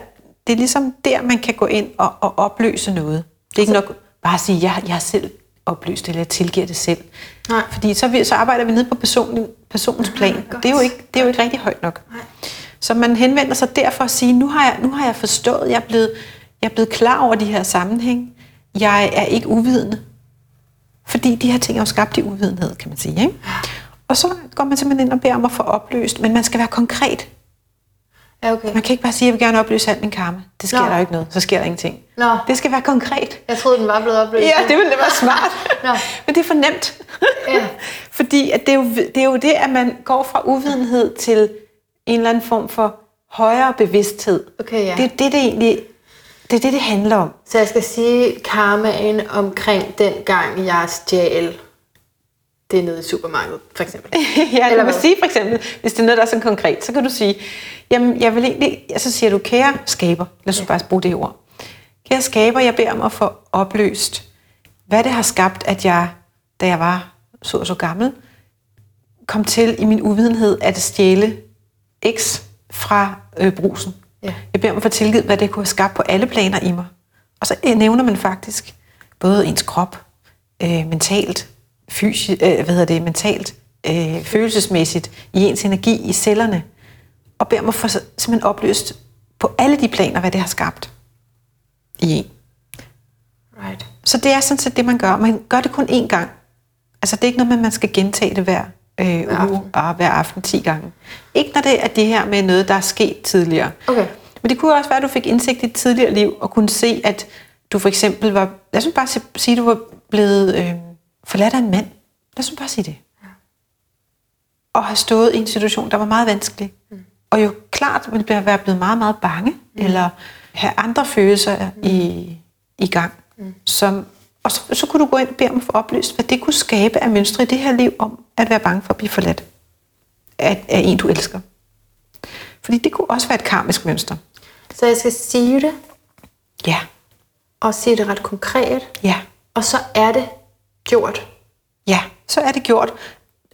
det er ligesom der, man kan gå ind og, og opløse noget. Det er ikke nok bare at sige, jeg, jeg har selv opløst det, eller jeg tilgiver det selv. Nej. Fordi så, vi, så arbejder vi nede på personen, personens plan. godt. Det er, jo ikke, det er jo ikke rigtig højt nok. Nej. Så man henvender sig derfor at sige, nu har jeg, nu har jeg forstået, jeg er, blevet, jeg er blevet klar over de her sammenhæng. Jeg er ikke uvidende. Fordi de her ting er jo skabt i uvidenhed, kan man sige. Ikke? Og så går man simpelthen ind og beder om at få opløst, men man skal være konkret. Ja, okay. Man kan ikke bare sige, at jeg vil gerne opløse alt min karma. Det sker Nå. der ikke noget. Så sker der ingenting. Nå. Det skal være konkret. Jeg troede, den var blevet opløst. Ja, det ville det være smart. Nå. Men det er for nemt. Ja. Fordi at det, er jo, det er jo det, at man går fra uvidenhed til en eller anden form for højere bevidsthed. Okay, ja. Det er det, det egentlig det, er det, det handler om. Så jeg skal sige karmaen omkring den gang, jeg stjal det nede i supermarkedet, for eksempel. ja, Eller hvad? sige for eksempel, hvis det er noget, der er sådan konkret, så kan du sige, jamen jeg vil egentlig, ja, så siger du, kære skaber, lad os ja. bare bruge det ord. Kære skaber, jeg beder om at få opløst, hvad det har skabt, at jeg, da jeg var så og så gammel, kom til i min uvidenhed at stjæle X fra øh, brusen. Ja. Jeg beder om at få tilgivet, hvad det kunne have skabt på alle planer i mig. Og så øh, nævner man faktisk både ens krop, øh, mentalt, fysisk, øh, hvad hedder det, mentalt, øh, følelsesmæssigt, i ens energi, i cellerne, og beder at få simpelthen opløst på alle de planer, hvad det har skabt i en. Right. Så det er sådan set det, man gør. Man gør det kun én gang. Altså det er ikke noget med, at man skal gentage det hver, øh, uge aften. og hver aften 10 gange. Ikke når det er det her med noget, der er sket tidligere. Okay. Men det kunne også være, at du fik indsigt i et tidligere liv, og kunne se, at du for eksempel var, lad os bare sige, at du var blevet øh, forladt af en mand. Lad os bare sige det. Og have stået i en situation, der var meget vanskelig. Mm. Og jo klart ville være blevet meget, meget bange, mm. eller have andre følelser mm. i, i gang. Mm. Som, og så, så kunne du gå ind og bede om at få oplyst, hvad det kunne skabe af mønstre i det her liv, om at være bange for at blive forladt af, af en, du elsker. Fordi det kunne også være et karmisk mønster. Så jeg skal sige det, Ja, og sige det ret konkret, ja, og så er det gjort. ja, så er det gjort.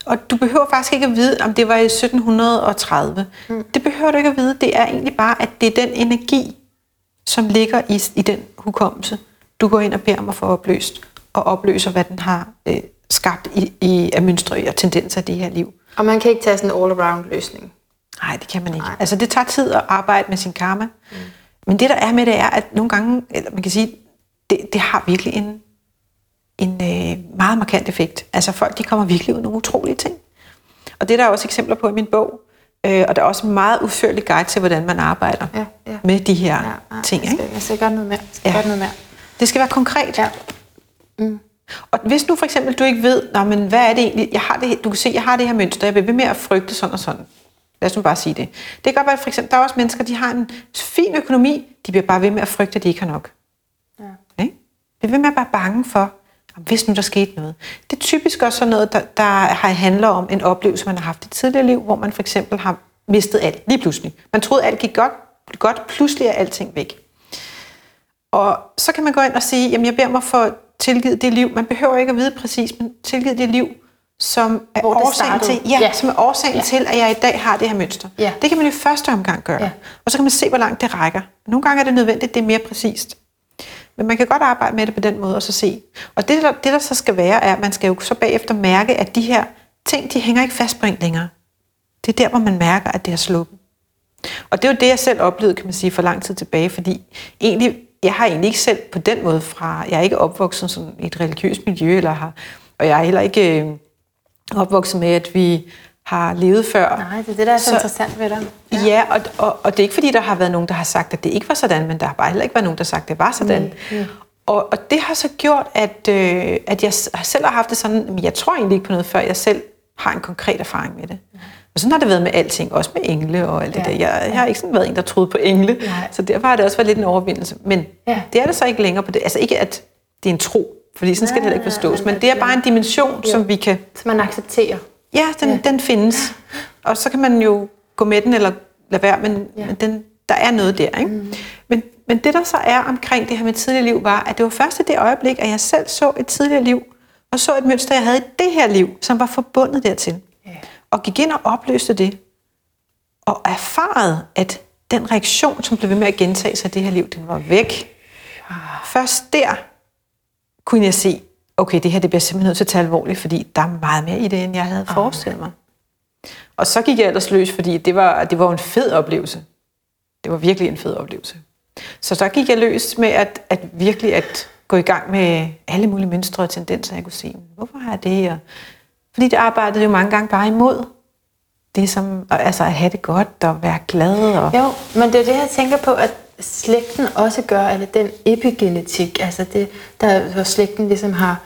Og du behøver faktisk ikke at vide, om det var i 1730. Mm. Det behøver du ikke at vide. Det er egentlig bare, at det er den energi, som ligger i, i den hukommelse, du går ind og beder om at få opløst, og opløser, hvad den har øh, skabt i, i, af mønstre og tendenser i det her liv. Og man kan ikke tage sådan en all-around løsning. Nej, det kan man ikke. Nej. Altså, det tager tid at arbejde med sin karma. Mm. Men det, der er med det, er, at nogle gange, eller man kan sige, det, det har virkelig en, en øh, meget markant effekt. Altså, folk, de kommer virkelig ud nogle utrolige ting. Og det er der også eksempler på i min bog. Øh, og der er også en meget udførlig guide til, hvordan man arbejder ja, ja. med de her ja, ja, ting. Jeg skal, jeg skal gøre noget mere. Jeg skal ja. gøre noget mere. Det skal være konkret. Ja. Mm. Og hvis nu for eksempel du ikke ved, Nå, men hvad er det egentlig, jeg har det, du kan se, jeg har det her mønster, jeg vil ved med at frygte sådan og sådan. Lad os nu bare sige det. Det kan godt være, for eksempel, der er også mennesker, de har en fin økonomi, de bliver bare ved med at frygte, at de ikke har nok. Ja. Okay? De bliver ved med at være bange for, hvis nu der skete noget. Det er typisk også sådan noget, der, der handler om en oplevelse, man har haft i tidligere liv, hvor man for eksempel har mistet alt lige pludselig. Man troede, alt gik godt, godt pludselig er alting væk. Og så kan man gå ind og sige, jamen jeg beder mig for tilgivet det liv. Man behøver ikke at vide præcis, men tilgivet det liv, som er årsagen, til, ja, ja. Som er årsagen ja. til, at jeg i dag har det her mønster. Ja. Det kan man i første omgang gøre. Ja. Og så kan man se, hvor langt det rækker. Nogle gange er det nødvendigt, det er mere præcist. Men man kan godt arbejde med det på den måde, og så se. Og det der, det, der så skal være, er, at man skal jo så bagefter mærke, at de her ting, de hænger ikke fast på en længere. Det er der, hvor man mærker, at det er sluppet. Og det er jo det, jeg selv oplevede, kan man sige, for lang tid tilbage, fordi egentlig, jeg har egentlig ikke selv på den måde fra, jeg er ikke opvokset sådan i et religiøst miljø, eller har, og jeg er heller ikke øh, opvokset med, at vi har levet før. Nej, det er det, der er så, så interessant ved dig. Ja, ja og, og, og det er ikke fordi, der har været nogen, der har sagt, at det ikke var sådan, men der har bare heller ikke været nogen, der har sagt, at det var sådan. Mm, mm. Og, og det har så gjort, at, øh, at jeg selv har haft det sådan, men jeg tror egentlig ikke på noget, før jeg selv har en konkret erfaring med det. Mm. Og sådan har det været med alting, også med engle og alt ja. det der. Jeg, jeg har ikke sådan været en, der troede på engle, Nej. så derfor har det også været lidt en overvindelse. Men ja. det er det så ikke længere på det. Altså ikke, at det er en tro, fordi sådan skal det heller ikke forstås, men det er bare en dimension, jo. som vi kan... Som man accepterer. Ja, den, ja. den findes. Og så kan man jo gå med den, eller lade være, men, ja. men den, der er noget der. Ikke? Mm. Men, men det, der så er omkring det her med tidligere liv, var, at det var først i det øjeblik, at jeg selv så et tidligere liv, og så et mønster, jeg havde i det her liv, som var forbundet dertil. Ja. Og gik ind og opløste det, og erfarede, at den reaktion, som blev ved med at gentage sig i det her liv, den var væk. Først der kunne jeg se, okay, det her det bliver simpelthen nødt til at tage alvorligt, fordi der er meget mere i det, end jeg havde oh. forestillet mig. Og så gik jeg ellers løs, fordi det var, det var en fed oplevelse. Det var virkelig en fed oplevelse. Så så gik jeg løs med at, at virkelig at gå i gang med alle mulige mønstre og tendenser, jeg kunne se. Hvorfor har jeg det? Og, fordi det arbejdede jo mange gange bare imod det som, altså at have det godt og være glad. Og... Jo, men det er det, jeg tænker på, at slægten også gør, eller den epigenetik, altså det, der, hvor slægten ligesom har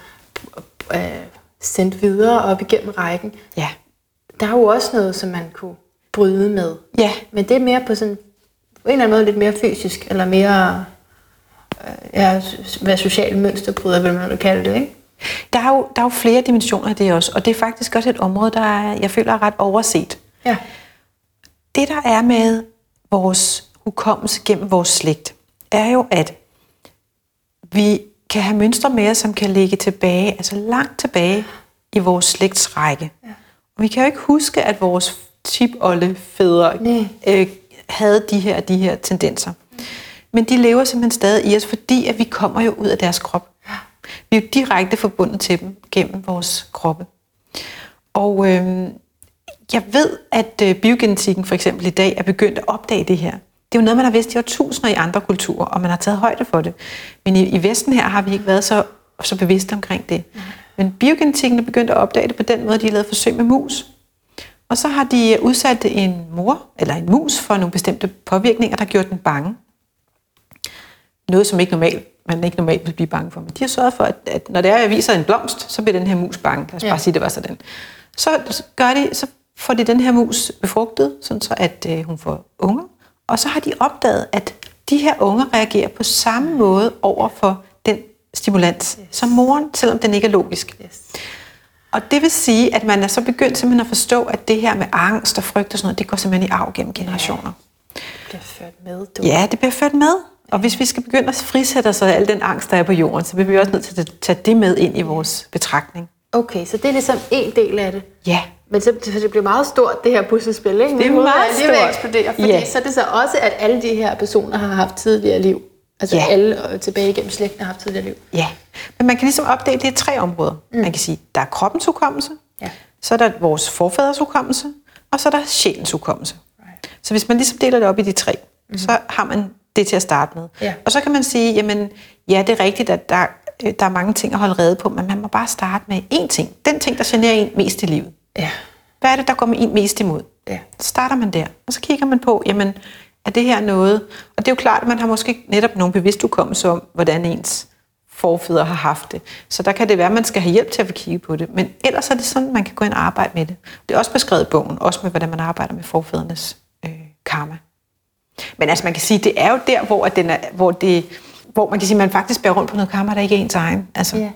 øh, sendt videre op igennem rækken. Ja. Der er jo også noget, som man kunne bryde med. Ja. Men det er mere på sådan, på en eller anden måde lidt mere fysisk, eller mere, øh, ja, hvad social mønsterbryder, vil man kalde det, ikke? Der er, jo, der er jo flere dimensioner af det også, og det er faktisk også et område, der er, jeg føler er ret overset. Ja. Det, der er med vores hukommelse gennem vores slægt, er jo, at vi kan have mønstre med os, som kan ligge tilbage, altså langt tilbage i vores slægtsrække. Ja. Og vi kan jo ikke huske, at vores tipolde-fædre øh, havde de her, de her tendenser. Mm. Men de lever simpelthen stadig i os, fordi at vi kommer jo ud af deres krop. Ja. Vi er jo direkte forbundet til dem gennem vores kroppe. Og øh, jeg ved, at øh, biogenetikken for eksempel i dag er begyndt at opdage det her. Det er jo noget, man har vidst i årtusinder i andre kulturer, og man har taget højde for det. Men i, i Vesten her har vi ikke været så, så bevidste omkring det. Mm. Men biogenetikken er begyndt at opdage det på den måde, de har lavet forsøg med mus. Og så har de udsat en mor eller en mus for nogle bestemte påvirkninger, der gjort den bange. Noget, som ikke normalt, man ikke normalt vil blive bange for. Men de har sørget for, at, at når det er, jeg viser en blomst, så bliver den her mus bange. Lad os ja. bare sige, det var sådan. Så, gør de, så får de den her mus befrugtet, sådan så at øh, hun får unger. Og så har de opdaget, at de her unger reagerer på samme måde over for den stimulans yes. som moren, selvom den ikke er logisk. Yes. Og det vil sige, at man er så begyndt simpelthen at forstå, at det her med angst og frygt og sådan noget, det går simpelthen i arv gennem generationer. Det bliver ført med. Du. Ja, det bliver ført med. Og hvis vi skal begynde at frisætte os af al den angst, der er på jorden, så bliver vi også nødt til at tage det med ind i vores betragtning. Okay, så det er ligesom en del af det. Ja. Men så, det bliver meget stort, det her puslespil, ikke? Det er meget stort. Det eksplodere, fordi ja. så er det så også, at alle de her personer har haft tidligere liv. Altså ja. alle øh, tilbage igennem slægten har haft tidligere liv. Ja, men man kan ligesom opdele det i tre områder. Mm. Man kan sige, der er kroppens hukommelse, ja. så er der vores forfædres hukommelse, og så er der sjælens hukommelse. Så hvis man ligesom deler det op i de tre, mm. så har man det til at starte med. Ja. Og så kan man sige, jamen, ja, det er rigtigt, at der, øh, der er mange ting at holde rede på, men man må bare starte med én ting. Den ting, der generer en mest i livet. Ja. Hvad er det, der går med en mest imod? Ja. Så starter man der, og så kigger man på, jamen, er det her noget? Og det er jo klart, at man har måske netop nogle bevidst ukommelse om, hvordan ens forfædre har haft det. Så der kan det være, at man skal have hjælp til at få kigge på det. Men ellers er det sådan, at man kan gå ind og arbejde med det. Det er også beskrevet i bogen, også med, hvordan man arbejder med forfædrenes øh, karma. Men altså, man kan sige, det er jo der, hvor, at den er, hvor, det, hvor man kan sige, at man faktisk bærer rundt på noget karma, der ikke er ens egen. Altså, Ja.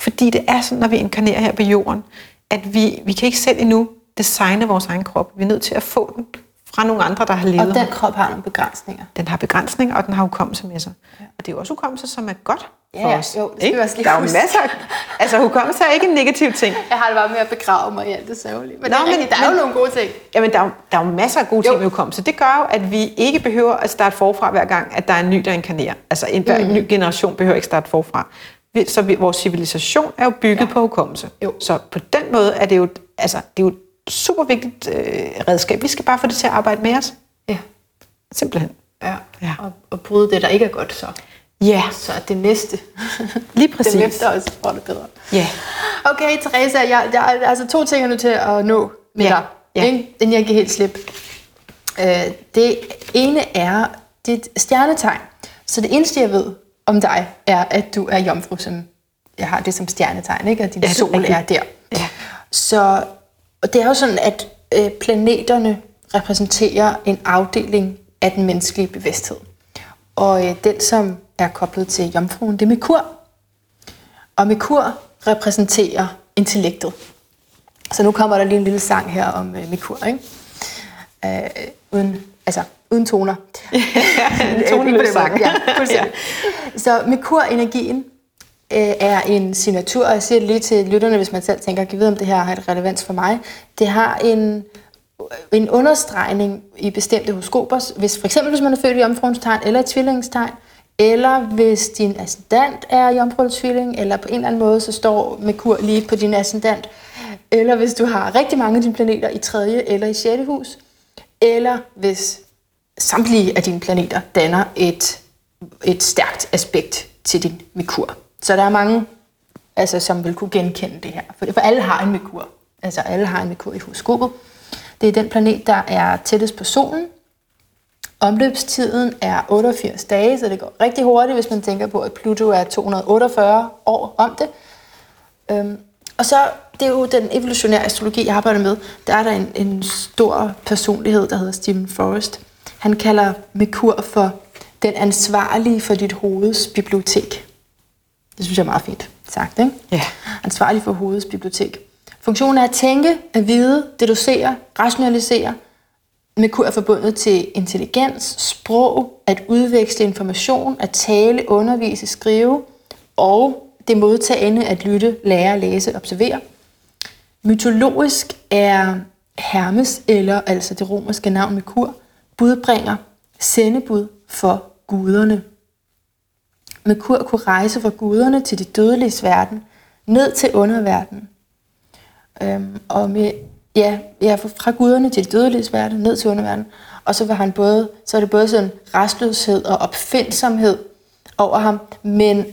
Fordi det er sådan, når vi inkarnerer her på jorden, at vi, vi kan ikke selv endnu designe vores egen krop. Vi er nødt til at få den fra nogle andre, der har levet Og den krop har nogle begrænsninger. Den har begrænsninger, og den har hukommelse med sig. Ja. Og det er jo også hukommelse, som er godt for Ja, os. jo, det ikke? også lige Der er jo masser af, Altså, hukommelse er ikke en negativ ting. Jeg har det bare med at begrave mig i alt det sørgelige. Men, Nå, men- der er men- jo nogle gode ting. Jamen, der er, jo, der er jo masser af gode ting Jo. med hukommelse. Det gør jo, at vi ikke behøver at starte forfra hver gang, at der er en ny, der inkarnerer. Altså, en, Mm. ny generation behøver ikke starte forfra. Så vi, vores civilisation er jo bygget ja. på hukommelse. Jo. Så på den måde er det jo, altså, det er jo et super vigtigt øh, redskab. Vi skal bare få det til at arbejde med os. Ja. Simpelthen. ja. Ja. Og, og bryde det, der ikke er godt så. Ja, Så det næste, lige det præcis. løfter os får det bedre. Ja. Okay, Teresa, jeg, jeg, altså to ting er nu til at nå med Ja, dig, ja. ikke? inden jeg kan helt slippe. Øh, det ene er dit stjernetegn. Så det eneste, jeg ved om dig, er, at du er jomfru, som jeg har det som stjernetegn, ikke? og din Ja, er sol rigtigt. er der. Ja. Så og det er jo sådan, at øh, planeterne repræsenterer en afdeling af den menneskelige bevidsthed. Og øh, den, som er koblet til jomfruen, det er Merkur. Og Merkur repræsenterer intellektet. Så nu kommer der lige en lille sang her om øh, Merkur, ikke? Øh, uden, altså, uden toner. en toneløs sang. Ja, fuldstændig. Så Merkur-energien øh, er en signatur, og jeg siger det lige til lytterne, hvis man selv tænker, kan vide, om det her har et relevans for mig. Det har en, en understregning i bestemte horoskoper, hvis for eksempel hvis man er født i jomfruens tegn eller i tvillingens tegn, eller hvis din ascendant er eller tvilling, eller på en eller anden måde, så står Merkur lige på din ascendant, eller hvis du har rigtig mange af dine planeter i 3. eller i 6. hus, eller hvis samtlige af dine planeter danner et, et stærkt aspekt til din Merkur. Så der er mange, altså, som vil kunne genkende det her. For, for alle har en Merkur. Altså alle har en Merkur i horoskopet. Det er den planet, der er tættest på solen. Omløbstiden er 88 dage, så det går rigtig hurtigt, hvis man tænker på, at Pluto er 248 år om det. Øhm, og så, det er jo den evolutionære astrologi, jeg arbejder med. Der er der en, en stor personlighed, der hedder Stephen Forrest. Han kalder Merkur for den ansvarlige for dit hoveds bibliotek. Det synes jeg er meget fint sagt, ikke? Ja. Ansvarlig for hovedets bibliotek. Funktionen er at tænke, at vide, deducere, rationalisere. Merkur er forbundet til intelligens, sprog, at udveksle information, at tale, undervise, skrive, og det modtagende at lytte, lære, læse, observere. Mytologisk er Hermes, eller altså det romerske navn Merkur, budbringer, sendebud for guderne. Merkur kunne rejse fra guderne til de dødeliges verden, ned til underverdenen. Øhm, og med, ja, ja, fra guderne til de dødeliges verden, ned til underverdenen. Og så var han både, så er det både sådan restløshed og opfindsomhed over ham, men,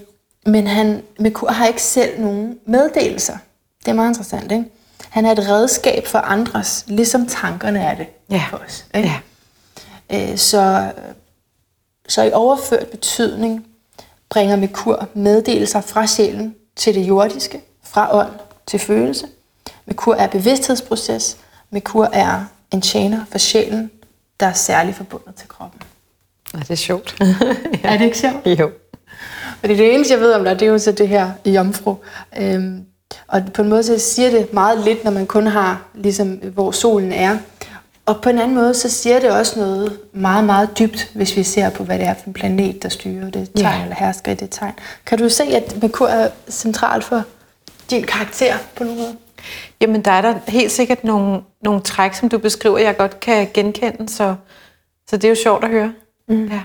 men han, Merkur har ikke selv nogen meddelelser. Det er meget interessant, ikke? Han er et redskab for andres, ligesom tankerne er det Ja. for os. Ikke? Ja. Øh, så, så i overført betydning bringer Merkur meddelelser fra sjælen til det jordiske, fra ånd til følelse. Merkur er bevidsthedsproces. Merkur er en tjener for sjælen, der er særligt forbundet til kroppen. Ja, det er sjovt. ja. Er det ikke sjovt? jo. Fordi det eneste, jeg ved om dig, det er jo så det her i jomfru. Øhm, og på en måde så siger det meget lidt, når man kun har, ligesom, hvor solen er. Og på en anden måde, så siger det også noget meget, meget dybt, hvis vi ser på, hvad det er for en planet, der styrer det tegn, Ja. eller hersker i det tegn. Kan du se, at Merkur er centralt for din karakter på nogen måde? Jamen, der er der helt sikkert nogle, nogle træk, som du beskriver, jeg godt kan genkende, så, så det er jo sjovt at høre. Mm. Ja.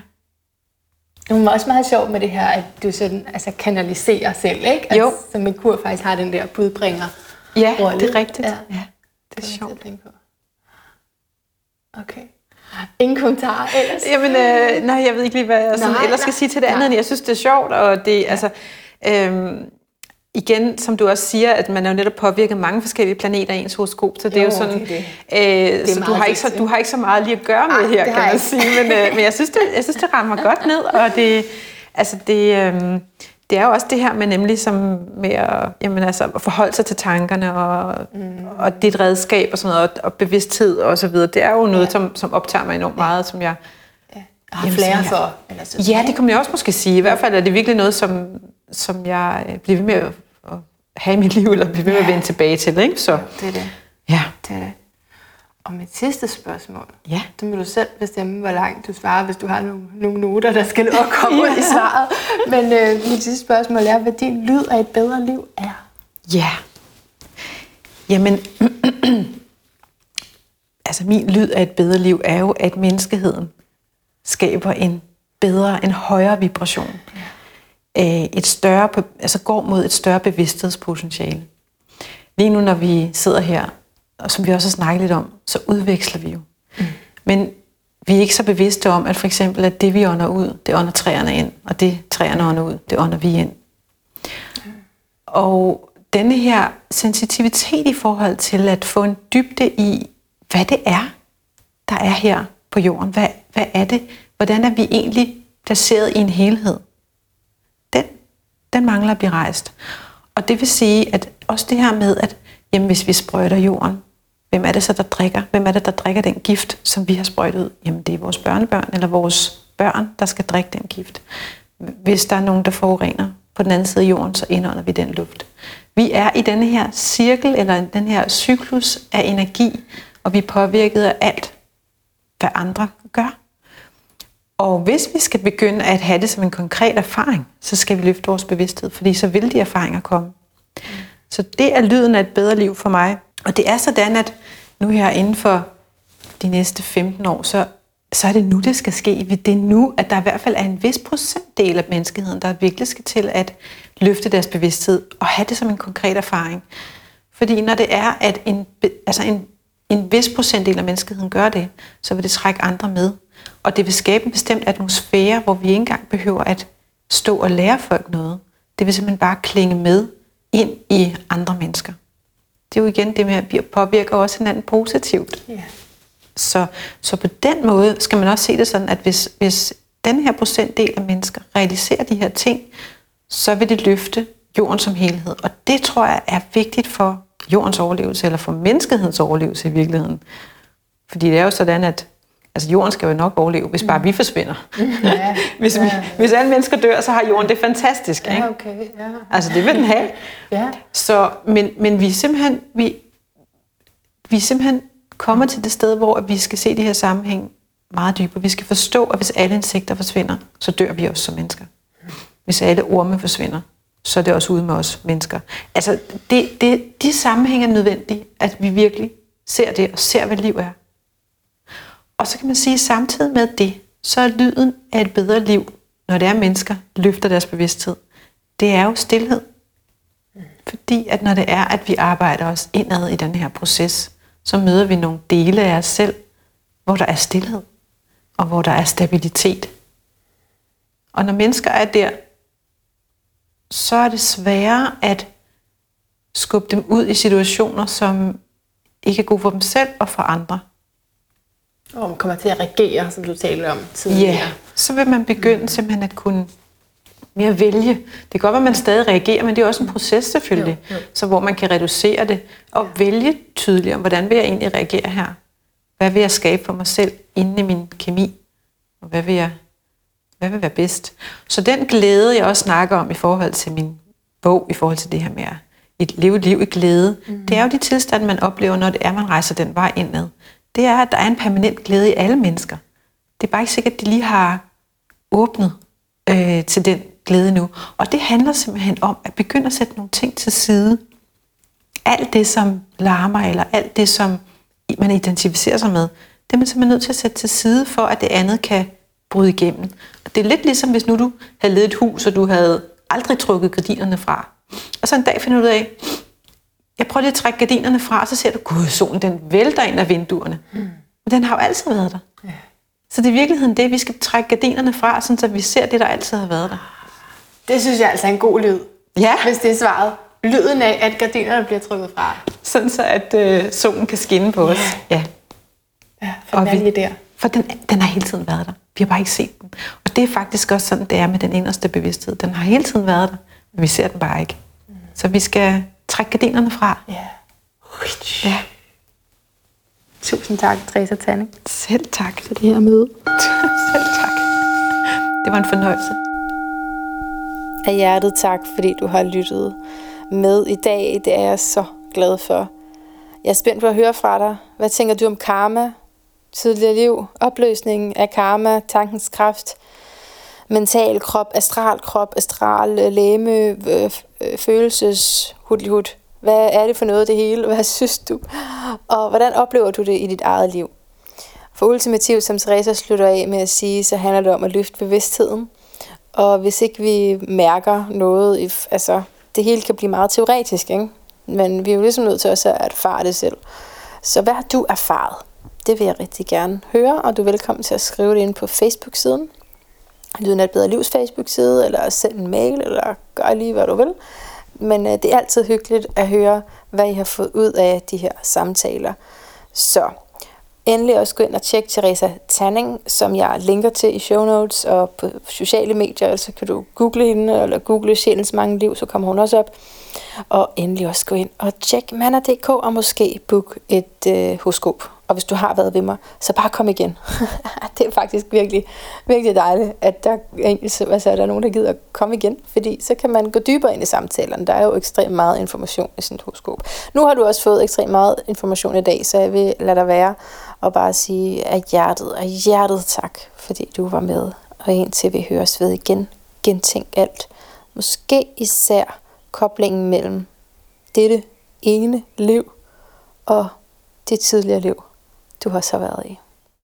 Det var også meget sjovt med det her, at du sådan, altså, kanaliserer selv, ikke? Jo. Altså, så Merkur faktisk har den der budbringer. ja, det er rigtigt. Ja. Ja, det er jeg til sjovt. at tænke på. Okay. Ingen kommentarer ellers? Jamen, øh, nej, jeg ved ikke lige, hvad jeg sådan, nej, ellers skal sige til det andet, end jeg synes, det er sjovt, og det, ja. altså, øhm, igen, som du også siger, at man er jo netop påvirket mange forskellige planeter i ens horoskop, så det jo, er jo sådan, det, det. Øh, det så, du har, ikke så du har ikke så meget lige at gøre med Ej, her, kan man sige, men, øh, men jeg synes, det, jeg synes, det rammer godt ned, og det, altså det, øh, det er jo også det her med nemlig som med at, jamen altså, at forholde sig til tankerne og, mm. og dit redskab og sådan noget, og, og bevidsthed og så videre. Det er jo noget, ja. som, som optager mig enormt meget, som jeg ja. har flere for. Eller så, ja, det kunne jeg også måske sige. I hvert fald er det virkelig noget, som, som jeg øh, bliver ved med at, have i mit liv, eller bliver ved med at vende tilbage til. Ikke? Så, det er det. Ja. Det er det. Og mit sidste spørgsmål, ja. det må du selv bestemme, hvor langt du svarer, hvis du har nogle, nogle noter, der skal nok komme ja. i svaret. Men øh, mit sidste spørgsmål er, hvad din lyd af et bedre liv er. Ja. Jamen, altså min lyd af et bedre liv er jo, at menneskeheden skaber en bedre, en højere vibration. Ja. Øh, et større, altså går mod et større bevidsthedspotentiale. Lige nu, når vi sidder her og som vi også har snakket lidt om, så udveksler vi jo. Mm. Men vi er ikke så bevidste om, at for eksempel, at det vi ånder ud, det ånder træerne ind, og det træerne ånder ud, det ånder vi ind. Mm. Og denne her sensitivitet i forhold til at få en dybde i, hvad det er, der er her på jorden. Hvad, hvad er det? Hvordan er vi egentlig placeret i en helhed? Den, den mangler at blive rejst. Og det vil sige, at også det her med, at jamen, hvis vi sprøjter jorden, Hvem er det så, der drikker? Hvem er det, der drikker den gift, som vi har sprøjtet ud? Jamen, det er vores børnebørn eller vores børn, der skal drikke den gift. Hvis der er nogen, der forurener på den anden side af jorden, så indånder vi den luft. Vi er i denne her cirkel, eller den her cyklus af energi, og vi er påvirket af alt, hvad andre gør. Og hvis vi skal begynde at have det som en konkret erfaring, så skal vi løfte vores bevidsthed, fordi så vil de erfaringer komme. Så det er lyden af et bedre liv for mig. Og det er sådan, at nu her inden for de næste 15 år, så, så er det nu, det skal ske. Det er nu, at der i hvert fald er en vis procentdel af menneskeheden, der virkelig skal til at løfte deres bevidsthed og have det som en konkret erfaring. Fordi når det er, at en, altså en, en vis procentdel af menneskeheden gør det, så vil det trække andre med. Og det vil skabe en bestemt atmosfære, hvor vi ikke engang behøver at stå og lære folk noget. Det vil simpelthen bare klinge med ind i andre mennesker det er jo igen det med, at vi påvirker også hinanden positivt. Yeah. Så, så på den måde skal man også se det sådan, at hvis, hvis den her procentdel af mennesker realiserer de her ting, så vil det løfte jorden som helhed. Og det tror jeg er vigtigt for jordens overlevelse, eller for menneskehedens overlevelse i virkeligheden. Fordi det er jo sådan, at Altså jorden skal jo nok overleve, hvis bare mm. vi forsvinder. Ja, hvis, ja. Vi, hvis alle mennesker dør, så har jorden det fantastisk. Ja, ikke? okay, ja. Altså det vil den have. Ja. Så, men, men vi simpelthen, vi, vi simpelthen kommer til det sted, hvor vi skal se det her sammenhæng meget dybere. Vi skal forstå, at hvis alle insekter forsvinder, så dør vi også som mennesker. Hvis alle orme forsvinder, så er det også ude med os mennesker. Altså, det, det, de sammenhæng er nødvendige, at vi virkelig ser det og ser, hvad liv er. Og så kan man sige, at samtidig med det, så er lyden af et bedre liv, når det er mennesker, løfter deres bevidsthed, det er jo stillhed. Fordi at når det er, at vi arbejder os indad i den her proces, så møder vi nogle dele af os selv, hvor der er stillhed, og hvor der er stabilitet. Og når mennesker er der, så er det sværere at skubbe dem ud i situationer, som ikke er gode for dem selv og for andre. Og man kommer til at reagere, som du talte om tidligere. Ja, så vil man begynde simpelthen at kunne mere vælge. Det kan godt være, at man stadig reagerer, men det er også en proces selvfølgelig, jo, jo. så hvor man kan reducere det og ja. vælge tydeligere, hvordan vil jeg egentlig reagere her? Hvad vil jeg skabe for mig selv inde i min kemi? Og hvad vil jeg hvad vil være bedst? Så den glæde, jeg også snakker om i forhold til min bog, i forhold til det her med at leve et liv i glæde, mm. det er jo de tilstande, man oplever, når det er, man rejser den vej indad det er, at der er en permanent glæde i alle mennesker. Det er bare ikke sikkert, at de lige har åbnet øh, til den glæde nu. Og det handler simpelthen om at begynde at sætte nogle ting til side. Alt det, som larmer, eller alt det, som man identificerer sig med, det er man simpelthen nødt til at sætte til side, for at det andet kan bryde igennem. Og det er lidt ligesom, hvis nu du havde ledet et hus, og du havde aldrig trukket gardinerne fra. Og så en dag finder du ud af, jeg prøver lige at trække gardinerne fra, og så ser du, gud, solen den vælter ind af vinduerne. Mm. Men den har jo altid været der. Ja. Så det er i virkeligheden det, vi skal trække gardinerne fra, sådan så vi ser det, der altid har været der. Det synes jeg altså er en god lyd, Ja, hvis det er svaret. Lyden af, at gardinerne bliver trukket fra. sådan så at øh, solen kan skinne på os. Ja. Ja, for Og den er vi- der. For den, den har hele tiden været der. Vi har bare ikke set den. Og det er faktisk også sådan, det er med den inderste bevidsthed. Den har hele tiden været der, men vi ser den bare ikke. Så vi skal trække gardinerne fra. Ja. Ja. Tusind tak, Teresa Tanning. Selv tak. for det her møde. Selv tak. Det var en fornøjelse. Af hjertet tak, fordi du har lyttet med i dag. Det er jeg så glad for. Jeg er spændt på at høre fra dig. Hvad tænker du om karma, tidligere liv, opløsningen af karma, tankens kraft, mental krop, astral krop, astral øh, læme, øh, følelses, hudlihud. Hvad er det for noget det hele? Hvad synes du? Og hvordan oplever du det i dit eget liv? For ultimativt, som Teresa slutter af med at sige, så handler det om at løfte bevidstheden. Og hvis ikke vi mærker noget, if, altså det hele kan blive meget teoretisk, ikke? men vi er jo ligesom nødt til også at erfare det selv. Så hvad har du erfaret? Det vil jeg rigtig gerne høre, og du er velkommen til at skrive det ind på Facebook-siden. Lyden af et bedre livs Facebook-side, eller send en mail, eller gør lige, hvad du vil. Men øh, det er altid hyggeligt at høre, hvad I har fået ud af de her samtaler. Så endelig også gå ind og tjek Teresa Tanning, som jeg linker til i show notes og på sociale medier, så kan du google hende, eller google Sjælens Mange Liv, så kommer hun også op. Og endelig også gå ind og tjek manna.dk og måske book et øh, horoskop. Og hvis du har været ved mig, så bare kom igen. det er faktisk virkelig, virkelig dejligt, at der, altså, at der er nogen, der gider komme igen. Fordi så kan man gå dybere ind i samtalerne. Der er jo ekstremt meget information i sådan et horoskop. Nu har du også fået ekstremt meget information i dag, så jeg vil lade dig være og bare sige af hjertet, af hjertet tak, fordi du var med. Og indtil vi høres ved igen, gentænk alt. Måske især koblingen mellem dette ene liv og det tidligere liv, du har så været i.